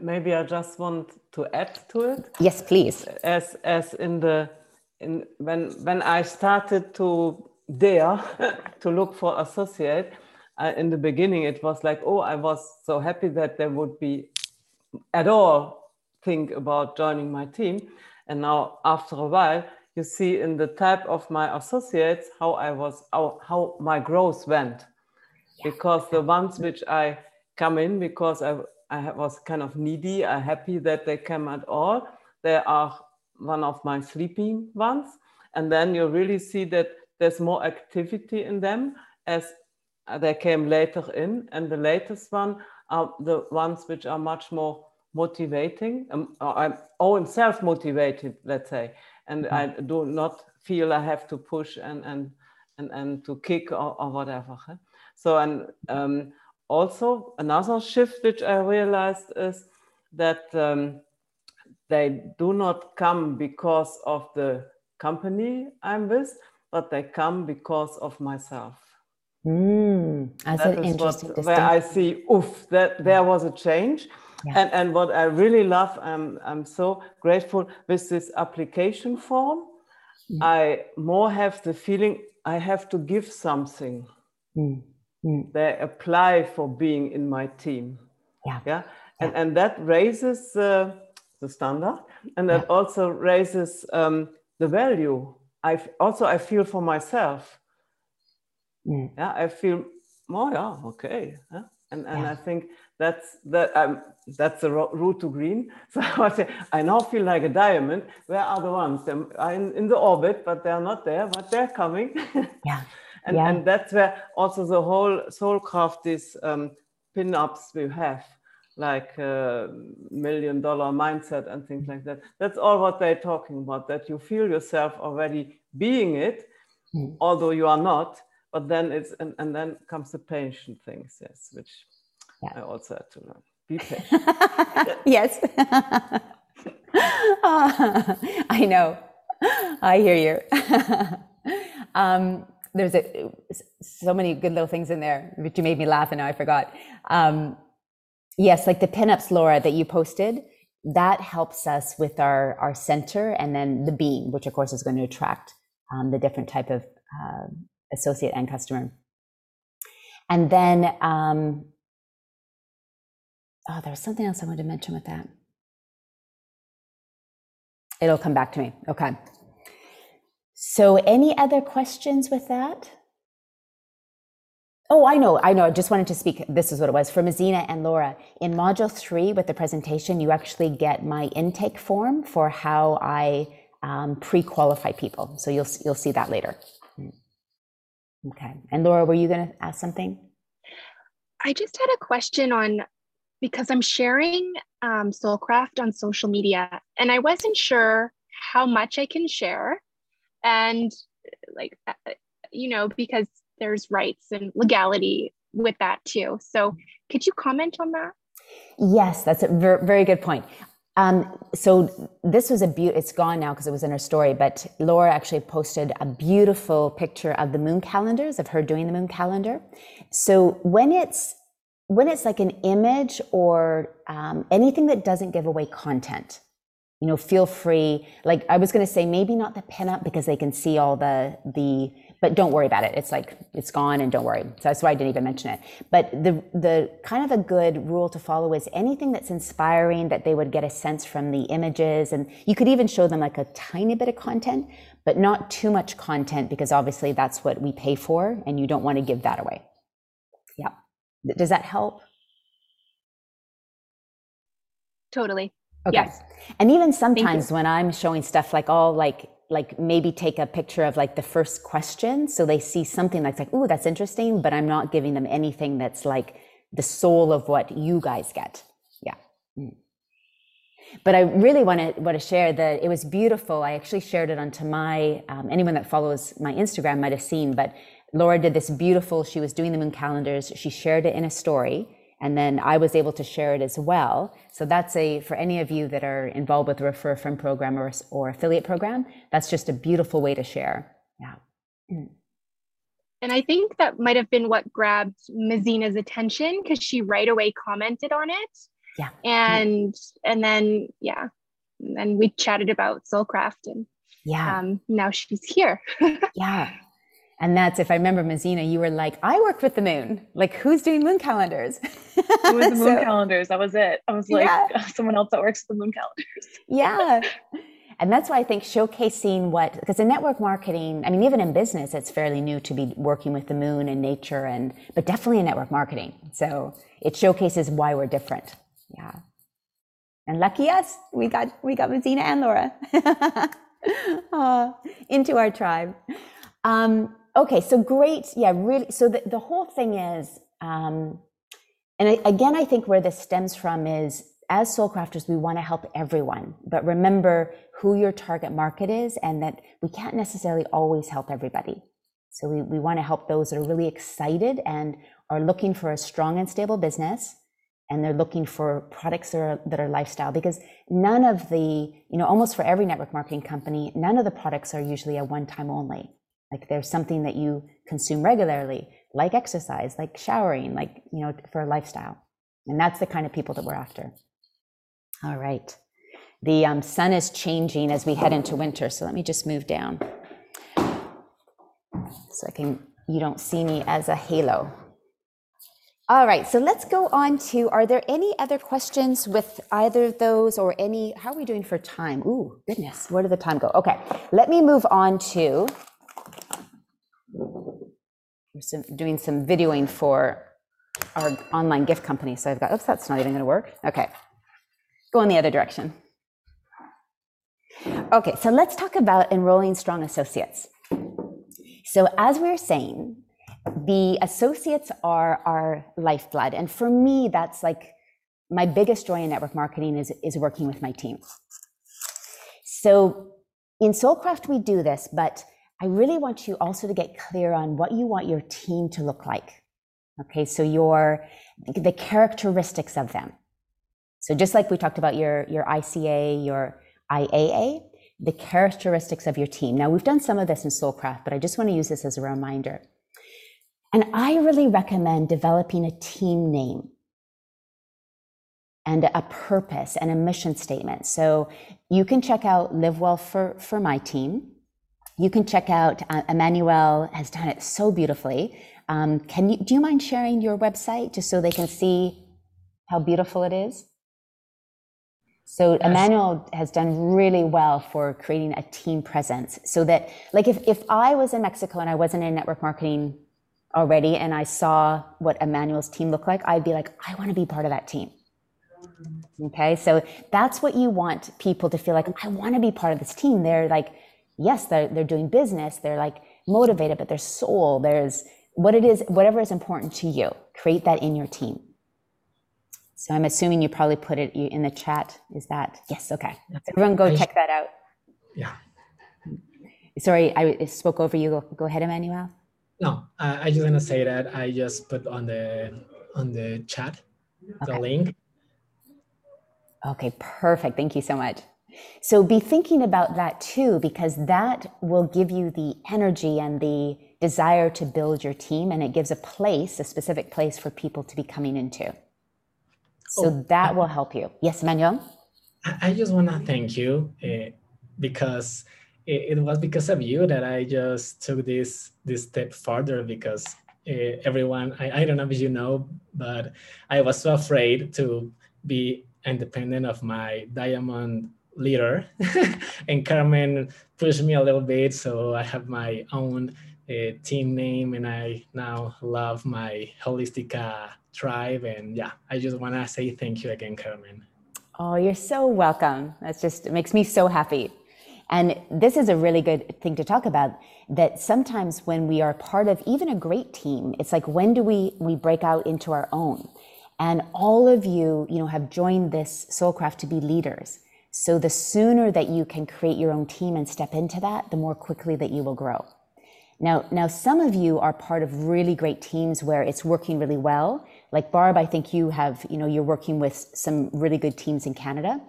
Maybe I just want to add to it. Yes, please. As as in the in when when I started to dare *laughs* to look for associate, uh, in the beginning it was like, oh, I was so happy that there would be at all think about joining my team, and now after a while, you see in the type of my associates how I was how, how my growth went, yeah. because the ones which I come in because I I was kind of needy. I'm happy that they came at all. They are one of my sleeping ones. And then you really see that there's more activity in them as they came later in. And the latest one are the ones which are much more motivating. Um, I'm own self-motivated, let's say. And mm-hmm. I do not feel I have to push and, and, and, and to kick or, or whatever. So, and um, also another shift which I realized is that um, they do not come because of the company I'm with, but they come because of myself. Mm, that's that an interesting what, where I see, oof, that there was a change. Yeah. And, and what I really love, I'm, I'm so grateful with this application form. Mm. I more have the feeling I have to give something. Mm. Mm. They apply for being in my team. Yeah. Yeah. And, yeah. and that raises uh, the standard and that yeah. also raises um, the value. I also I feel for myself. Mm. Yeah, I feel, oh yeah, okay. Yeah? And and yeah. I think that's that um, that's the route to green. *laughs* So I say I now feel like a diamond. Where are the ones? They're in, in the orbit, but they're not there. But they're coming. *laughs* Yeah. And, yeah. and that's where also the whole Soulcraft, these um, pin-ups we have, like uh, million dollar mindset and things like that. That's all what they're talking about, that you feel yourself already being it, mm. although you are not, but then it's, and, and then comes the patient things, yes, which yeah. I also had to learn. Be patient. *laughs* yes. *laughs* I know. I hear you. *laughs* um, there's a, so many good little things in there, which you made me laugh and now I forgot. Um, yes, like the pinups, Laura, that you posted, that helps us with our, our center and then the beam, which of course is going to attract um, the different type of uh, associate and customer. And then, um, oh, there was something else I wanted to mention with that. It'll come back to me. Okay. So, any other questions with that? Oh, I know, I know. I just wanted to speak. This is what it was for Mazina and Laura. In module three with the presentation, you actually get my intake form for how I um, pre-qualify people. So you'll you'll see that later. Okay. And Laura, were you going to ask something? I just had a question on because I'm sharing um, Soulcraft on social media, and I wasn't sure how much I can share and like uh, you know because there's rights and legality with that too. So could you comment on that? Yes, that's a very, very good point. Um, so this was a beaut. It's gone now because it was in her story. But Laura actually posted a beautiful picture of the moon calendars of her doing the moon calendar. So when it's when it's like an image or um, anything that doesn't give away content, you know, feel free. Like I was going to say, maybe not the pinup because they can see all the the but don't worry about it. It's like it's gone and don't worry. So that's why I didn't even mention it. But the the kind of a good rule to follow is anything that's inspiring that they would get a sense from the images and you could even show them like a tiny bit of content, but not too much content because obviously that's what we pay for and you don't want to give that away. Yeah. Does that help? Totally. Okay. Yes. And even sometimes when I'm showing stuff like all like like maybe take a picture of like the first question. So they see something that's like oh that's interesting but i'm not giving them anything that's like the soul of what you guys get. Yeah. Mm. but i really want to want to share that it was beautiful. I actually shared it onto my um, anyone that follows my instagram might have seen but laura did this beautiful she was doing the moon calendars. She shared it in a story and then I was able to share it as well. So that's a, for any of you that are involved with the Refer a Friend program or, or affiliate program, that's just a beautiful way to share. Yeah. Mm. And I think that might have been what grabbed Mazina's attention because she right away commented on it. Yeah. And and then yeah, and then we chatted about Soulcraft and yeah, um, now she's here. *laughs* yeah, and that's if I remember, Mazina, you were like, I worked with the moon. Like, who's doing moon calendars? it was the *laughs* moon so, calendars. That was it. I was like, yeah. *laughs* someone else that works with the moon calendars. *laughs* yeah. And that's why I think showcasing what, because in network marketing, I mean, even in business, it's fairly new to be working with the moon and nature, and but definitely in network marketing. So it showcases why we're different. Yeah. And lucky us, we got we got Mazina and Laura oh, into our tribe. Um, Okay, so great. Yeah, really. So the, the whole thing is, um, and I, again, I think where this stems from is as soul crafters, we want to help everyone, but remember who your target market is and that we can't necessarily always help everybody. So we, we want to help those that are really excited and are looking for a strong and stable business and they're looking for products that are, that are lifestyle because none of the, you know, almost for every network marketing company, none of the products are usually a one time only. Like there's something that you consume regularly, like exercise, like showering, like, you know, for a lifestyle. And that's the kind of people that we're after. All right. The um, sun is changing as we head into winter. So let me just move down so I can, you don't see me as a halo. All right, so let's go on to are there any other questions with either of those or any? How are we doing for time? Ooh, goodness, where did the time go? Okay, let me move on to we're doing some videoing for our online gift company. So I've got, oops, that's not even going to work. Okay. Go in the other direction. Okay, so let's talk about enrolling strong associates. So, as we are saying, the associates are our lifeblood. And for me, that's like my biggest joy in network marketing is, is working with my team. So, in Soulcraft, we do this, but I really want you also to get clear on what you want your team to look like. Okay, so your the characteristics of them. So just like we talked about your your ICA, your IAA, the characteristics of your team. Now we've done some of this in Soulcraft, but I just want to use this as a reminder. And I really recommend developing a team name and a purpose and a mission statement. So you can check out Live Well for, for my team you can check out uh, Emmanuel has done it so beautifully. Um, can you do you mind sharing your website just so they can see how beautiful it is? So yes. Emmanuel has done really well for creating a team presence so that like if, if I was in Mexico and I wasn't in network marketing already and I saw what Emmanuel's team looked like, I'd be like, I want to be part of that team. Okay. So that's what you want people to feel like, I want to be part of this team. They're like, yes, they're, they're doing business, they're like motivated, but their soul, there's what it is, whatever is important to you, create that in your team. So I'm assuming you probably put it in the chat. Is that yes? Okay. Everyone, go check that out. Yeah. Sorry, I spoke over you. Go, go ahead, Emmanuel. No, I, I just want to say that I just put on the on the chat the link. Okay, perfect. Thank you so much. So be thinking about that too, because that will give you the energy and the desire to build your team, and it gives a place, a specific place for people to be coming into. So Oh, that will help you. Yes, Manuel? I, I just want to thank you uh, because it, it was because of you that I just took this this step further because uh, everyone I, I don't know if you know but I was so afraid to be independent of my diamond leader *laughs* and Carmen pushed me a little bit so I have my own uh, team name and I now love my holistica tribe and yeah I just want to say thank you again Carmen. Oh, you're so welcome. That's just, it makes me so happy. And this is a really good thing to talk about that sometimes when we are part of even a great team, it's like when do we we break out into our own? And all of you, you know, have joined this Soulcraft to be leaders. So the sooner that you can create your own team and step into that, the more quickly that you will grow. Now, now some of you are part of really great teams where it's working really well. Like Barb, I think you have, you know, you're working with some really good teams in Canada.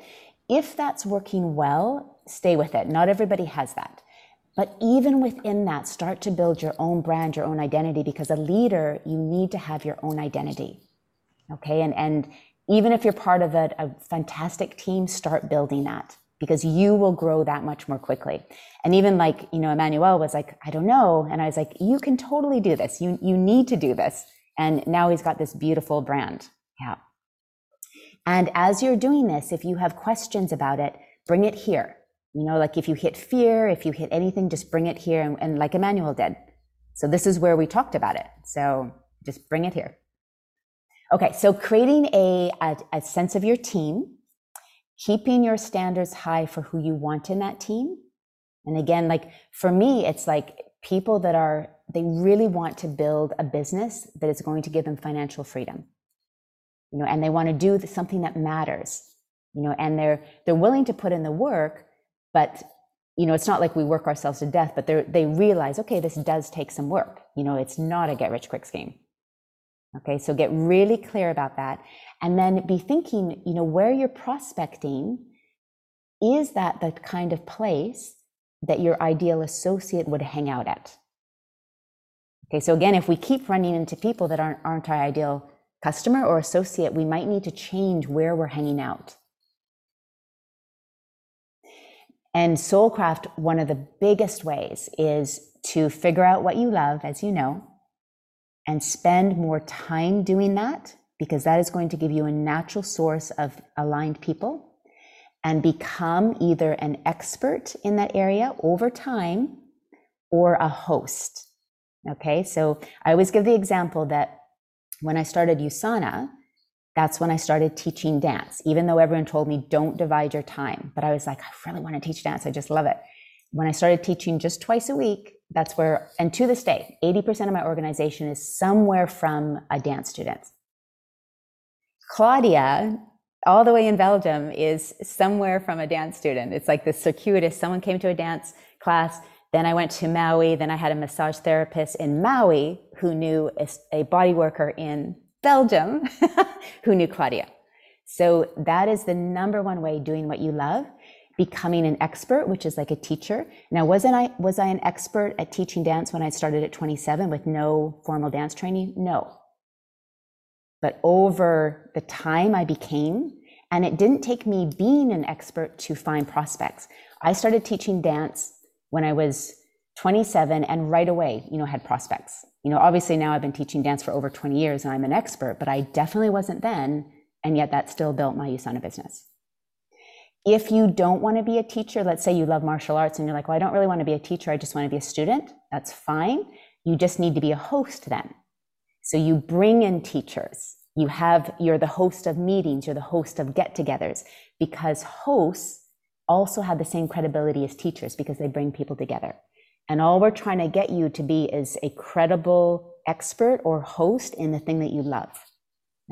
If that's working well, stay with it. Not everybody has that. But even within that, start to build your own brand, your own identity, because a leader, you need to have your own identity. Okay. And, and even if you're part of a, a fantastic team, start building that because you will grow that much more quickly. And even like, you know, Emmanuel was like, I don't know. And I was like, you can totally do this. You, you need to do this. And now he's got this beautiful brand. Yeah. And as you're doing this, if you have questions about it, bring it here. You know, like if you hit fear, if you hit anything, just bring it here. And, and like Emmanuel did. So this is where we talked about it. So just bring it here. Okay. So creating a, a, a sense of your team, keeping your standards high for who you want in that team. And again, like for me, it's like people that are, they really want to build a business that is going to give them financial freedom. You know, and they want to do something that matters. You know, and they're they're willing to put in the work, but you know, it's not like we work ourselves to death, but they they realize, okay, this does take some work. You know, it's not a get rich quick scheme. Okay, so get really clear about that. And then be thinking, you know, where you're prospecting, is that the kind of place that your ideal associate would hang out at? Okay, so again, if we keep running into people that aren't, aren't our ideal customer or associate, we might need to change where we're hanging out. And Soulcraft, one of the biggest ways is to figure out what you love, as you know, and spend more time doing that because that is going to give you a natural source of aligned people and become either an expert in that area over time or a host. Okay, so I always give the example that when I started USANA, that's when I started teaching dance, even though everyone told me don't divide your time. But I was like, I really want to teach dance. I just love it. When I started teaching just twice a week, that's where, and to this day, 80% of my organization is somewhere from a dance student. Claudia, all the way in Belgium, is somewhere from a dance student. It's like this circuitous, someone came to a dance class, then I went to Maui, then I had a massage therapist in Maui who knew a body worker in Belgium *laughs* who knew Claudia. So that is the number one way doing what you love becoming an expert, which is like a teacher. Now, wasn't I, was I an expert at teaching dance when I started at 27 with no formal dance training? No. But over the time I became, and it didn't take me being an expert to find prospects. I started teaching dance when I was 27 and right away, you know, had prospects. You know, obviously now I've been teaching dance for over 20 years and I'm an expert, but I definitely wasn't then. And yet that still built my USANA business if you don't want to be a teacher, let's say you love martial arts and you're like, well, I don't really want to be a teacher, I just want to be a student, that's fine. You just need to be a host then. So you bring in teachers. You have, you're the host of meetings, you're the host of get togethers because hosts also have the same credibility as teachers because they bring people together. And all we're trying to get you to be is a credible expert or host in the thing that you love.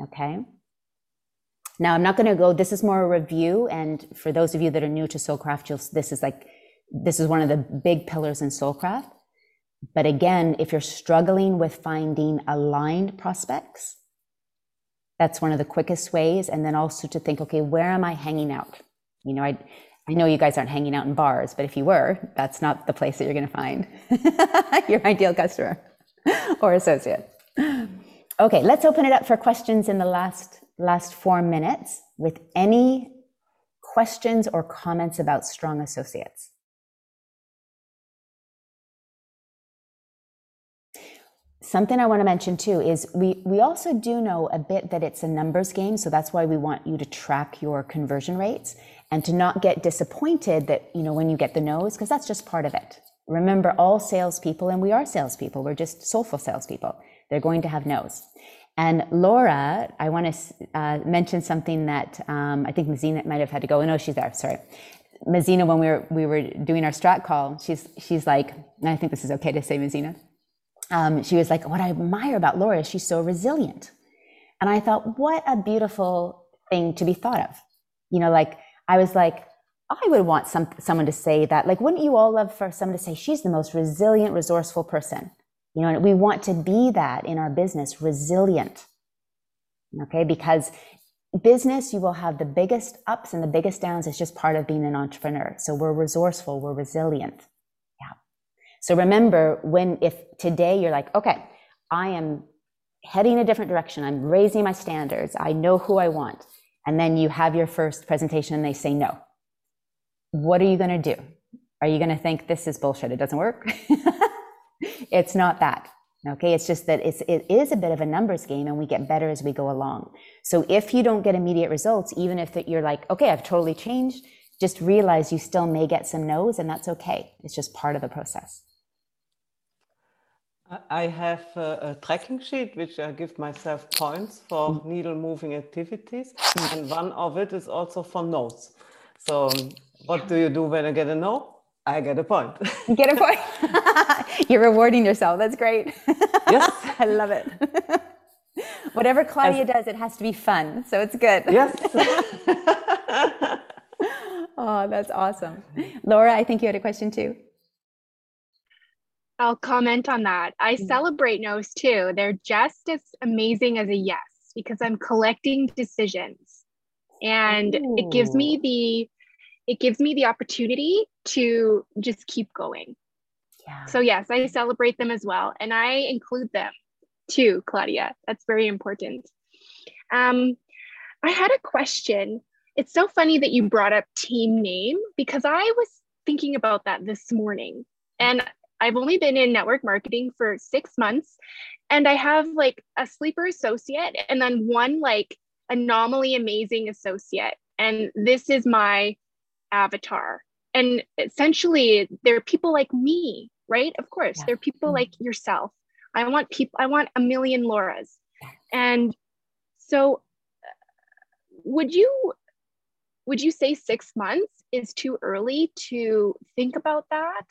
Okay. Now, I'm not going to go, this is more a review. And for those of you that are new to Soulcraft, you'll, this is like, this is one of the big pillars in Soulcraft. But again, if you're struggling with finding aligned prospects, that's one of the quickest ways. And then also to think, okay, where am I hanging out? You know, I, I know you guys aren't hanging out in bars, but if you were, that's not the place that you're going to find *laughs* your ideal customer or associate. Okay, let's open it up for questions in the last last 4 minutes with any questions or comments about strong associates. Something I want to mention too is we, we also do know a bit that it's a numbers game. So that's why we want you to track your conversion rates and to not get disappointed that, you know, when you get the no's, because that's just part of it. Remember, all salespeople, and we are salespeople, we're just soulful salespeople, they're going to have no's. And Laura, I want to uh, mention something that um, I think Mazina might have had to go. Oh, no, she's there. Sorry. Mazina, when we were, we were doing our strat call, she's, she's like, and I think this is okay to say, Mazina um, she was like, What I admire about Laura is she's so resilient. And I thought, What a beautiful thing to be thought of. You know, like, I was like, I would want some, someone to say that. Like, wouldn't you all love for someone to say, She's the most resilient, resourceful person? You know, we want to be that in our business, resilient. Okay, because business, you will have the biggest ups and the biggest downs. It's just part of being an entrepreneur. So we're resourceful, we're resilient. Yeah. So remember when, if today you're like, okay, I am heading a different direction, I'm raising my standards, I know who I want, and then you have your first presentation and they say no. What are you going to do? Are you going to think this is bullshit? It doesn't work? *laughs* it's not that. Okay, it's just that it's it is a bit of a numbers game, and we get better as we go along. So if you don't get immediate results, even if you're like, okay, I've totally changed, just realize you still may get some no's, and that's okay. It's just part of the process. I have a, a, tracking sheet which I give myself points for mm. needle moving activities, mm. and one of it is also for notes. So, what do you do when I get a no? I get a point. get a point. *laughs* *laughs* *laughs* You're rewarding yourself. That's great. Yes, *laughs* I love it. *laughs* Whatever Claudia As, does, it has to be fun. So it's good. Yes. oh, that's awesome. Laura, I think you had a question too. I'll comment on that. I mm. celebrate no's too. They're just as amazing as a yes because I'm collecting decisions. And Ooh. it gives me the it gives me the opportunity to just keep going. So yes, I celebrate them as well and I include them too, Claudia. That's very important. Um I had a question. It's so funny that you brought up team name because I was thinking about that this morning. And I've only been in network marketing for six months and I have like a sleeper associate and then one like anomaly amazing associate. And this is my avatar. And essentially, there are people like me, right? Of course, yeah. there are people mm-hmm. like yourself. I want people, I want a million Lauras. And so, would you would you say six months is too early to think about that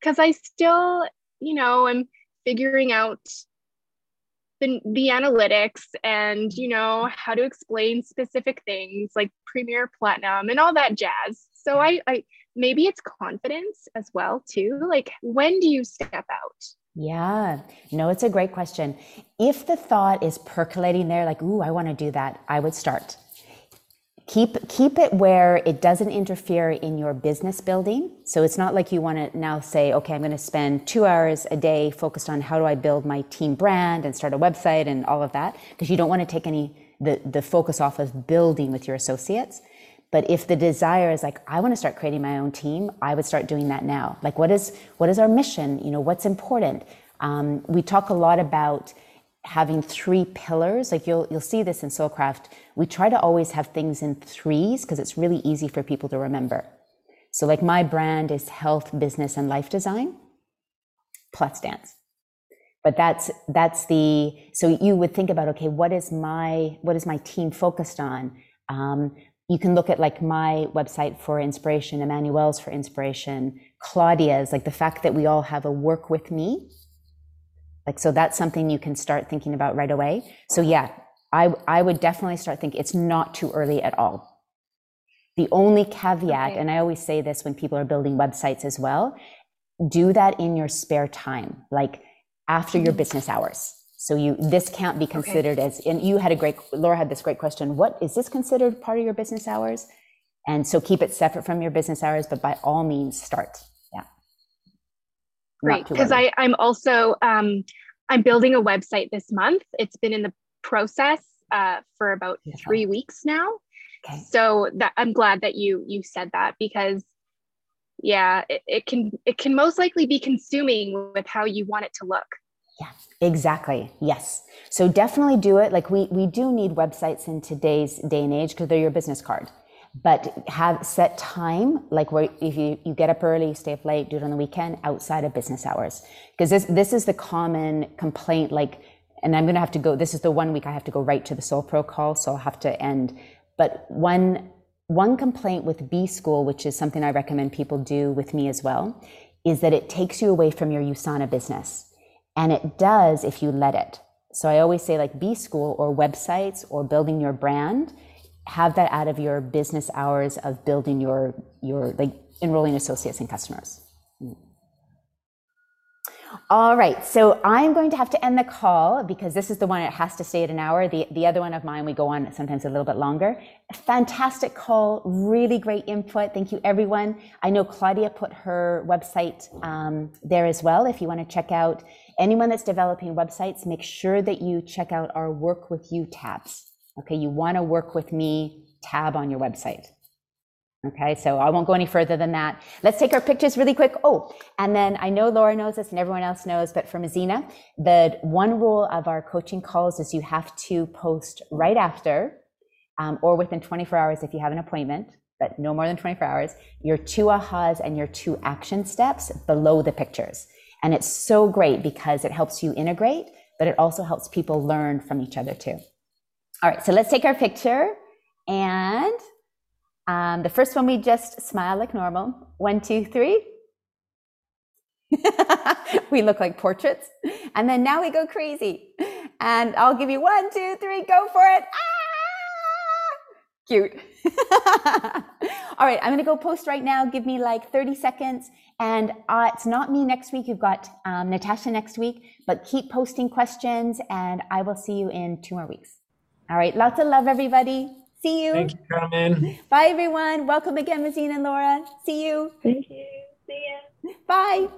because I still, you know, am figuring out the, the analytics and, you know, how to explain specific things like Premier Platinum and all that jazz. So I, I maybe it's confidence as well too. Like when do you step out? Yeah, no, it's a great question. If the thought is percolating there, like, ooh, I want to do that, I would start keep keep it where it doesn't interfere in your business building so it's not like you want to now say okay i'm going to spend two hours a day focused on how do i build my team brand and start a website and all of that because you don't want to take any the, the focus off of building with your associates but if the desire is like i want to start creating my own team i would start doing that now like what is what is our mission you know what's important um, we talk a lot about having three pillars. Like you'll you'll see this in Soulcraft. We try to always have things in threes because it's really easy for people to remember. So like my brand is health, business, and life design plus dance. But that's that's the so you would think about okay, what is my what is my team focused on? Um, you can look at like my website for inspiration, Emmanuel's for inspiration, Claudia's, like the fact that we all have a work with me like, so that's something you can start thinking about right away. So yeah, I, I would definitely start thinking it's not too early at all. The only caveat, okay. and I always say this when people are building websites as well, do that in your spare time, like after your mm-hmm. business hours. So you this can't be considered okay. as and you had a great Laura had this great question. What is this considered part of your business hours? And so keep it separate from your business hours, but by all means start. Yeah. Great. Because I I'm also um I'm building a website this month. It's been in the process uh, for about three weeks now. Okay. So that I'm glad that you you said that because yeah, it, it can it can most likely be consuming with how you want it to look. Yeah, exactly. Yes. So definitely do it. Like we we do need websites in today's day and age because they're your business card. But have set time, like where if you, you get up early, stay up late, do it on the weekend outside of business hours. Because this this is the common complaint, like, and I'm gonna have to go, this is the one week I have to go right to the Soul Pro call, so I'll have to end. But one one complaint with B School, which is something I recommend people do with me as well, is that it takes you away from your USANA business. And it does if you let it. So I always say, like, B school or websites or building your brand, have that out of your business hours of building your, your like, enrolling associates and customers. All right, so I'm going to have to end the call because this is the one that has to stay at an hour. The, the other one of mine, we go on sometimes a little bit longer. Fantastic call, really great input. Thank you, everyone. I know Claudia put her website um, there as well. If you want to check out anyone that's developing websites, make sure that you check out our Work With You tabs. Okay, you want to work with me tab on your website. Okay, so I won't go any further than that. Let's take our pictures really quick. Oh, and then I know Laura knows this and everyone else knows, but for Mazina, the one rule of our coaching calls is you have to post right after um, or within 24 hours if you have an appointment, but no more than 24 hours, your two ahas and your two action steps below the pictures. And it's so great because it helps you integrate, but it also helps people learn from each other too. All right, so let's take our picture and um, the first one, we just smile like normal. One, two, three. *laughs* we look like portraits. And then now we go crazy. And I'll give you one, two, three, go for it. Ah! Cute. *laughs* All right, I'm going to go post right now. Give me like 30 seconds. And uh, it's not me next week. You've got um, Natasha next week, but keep posting questions and I will see you in two more weeks. All right, lots of love, everybody. See you. Thank you, Carmen. Bye, everyone. Welcome again, Mazine and Laura. See you. Thank you. See you. Bye.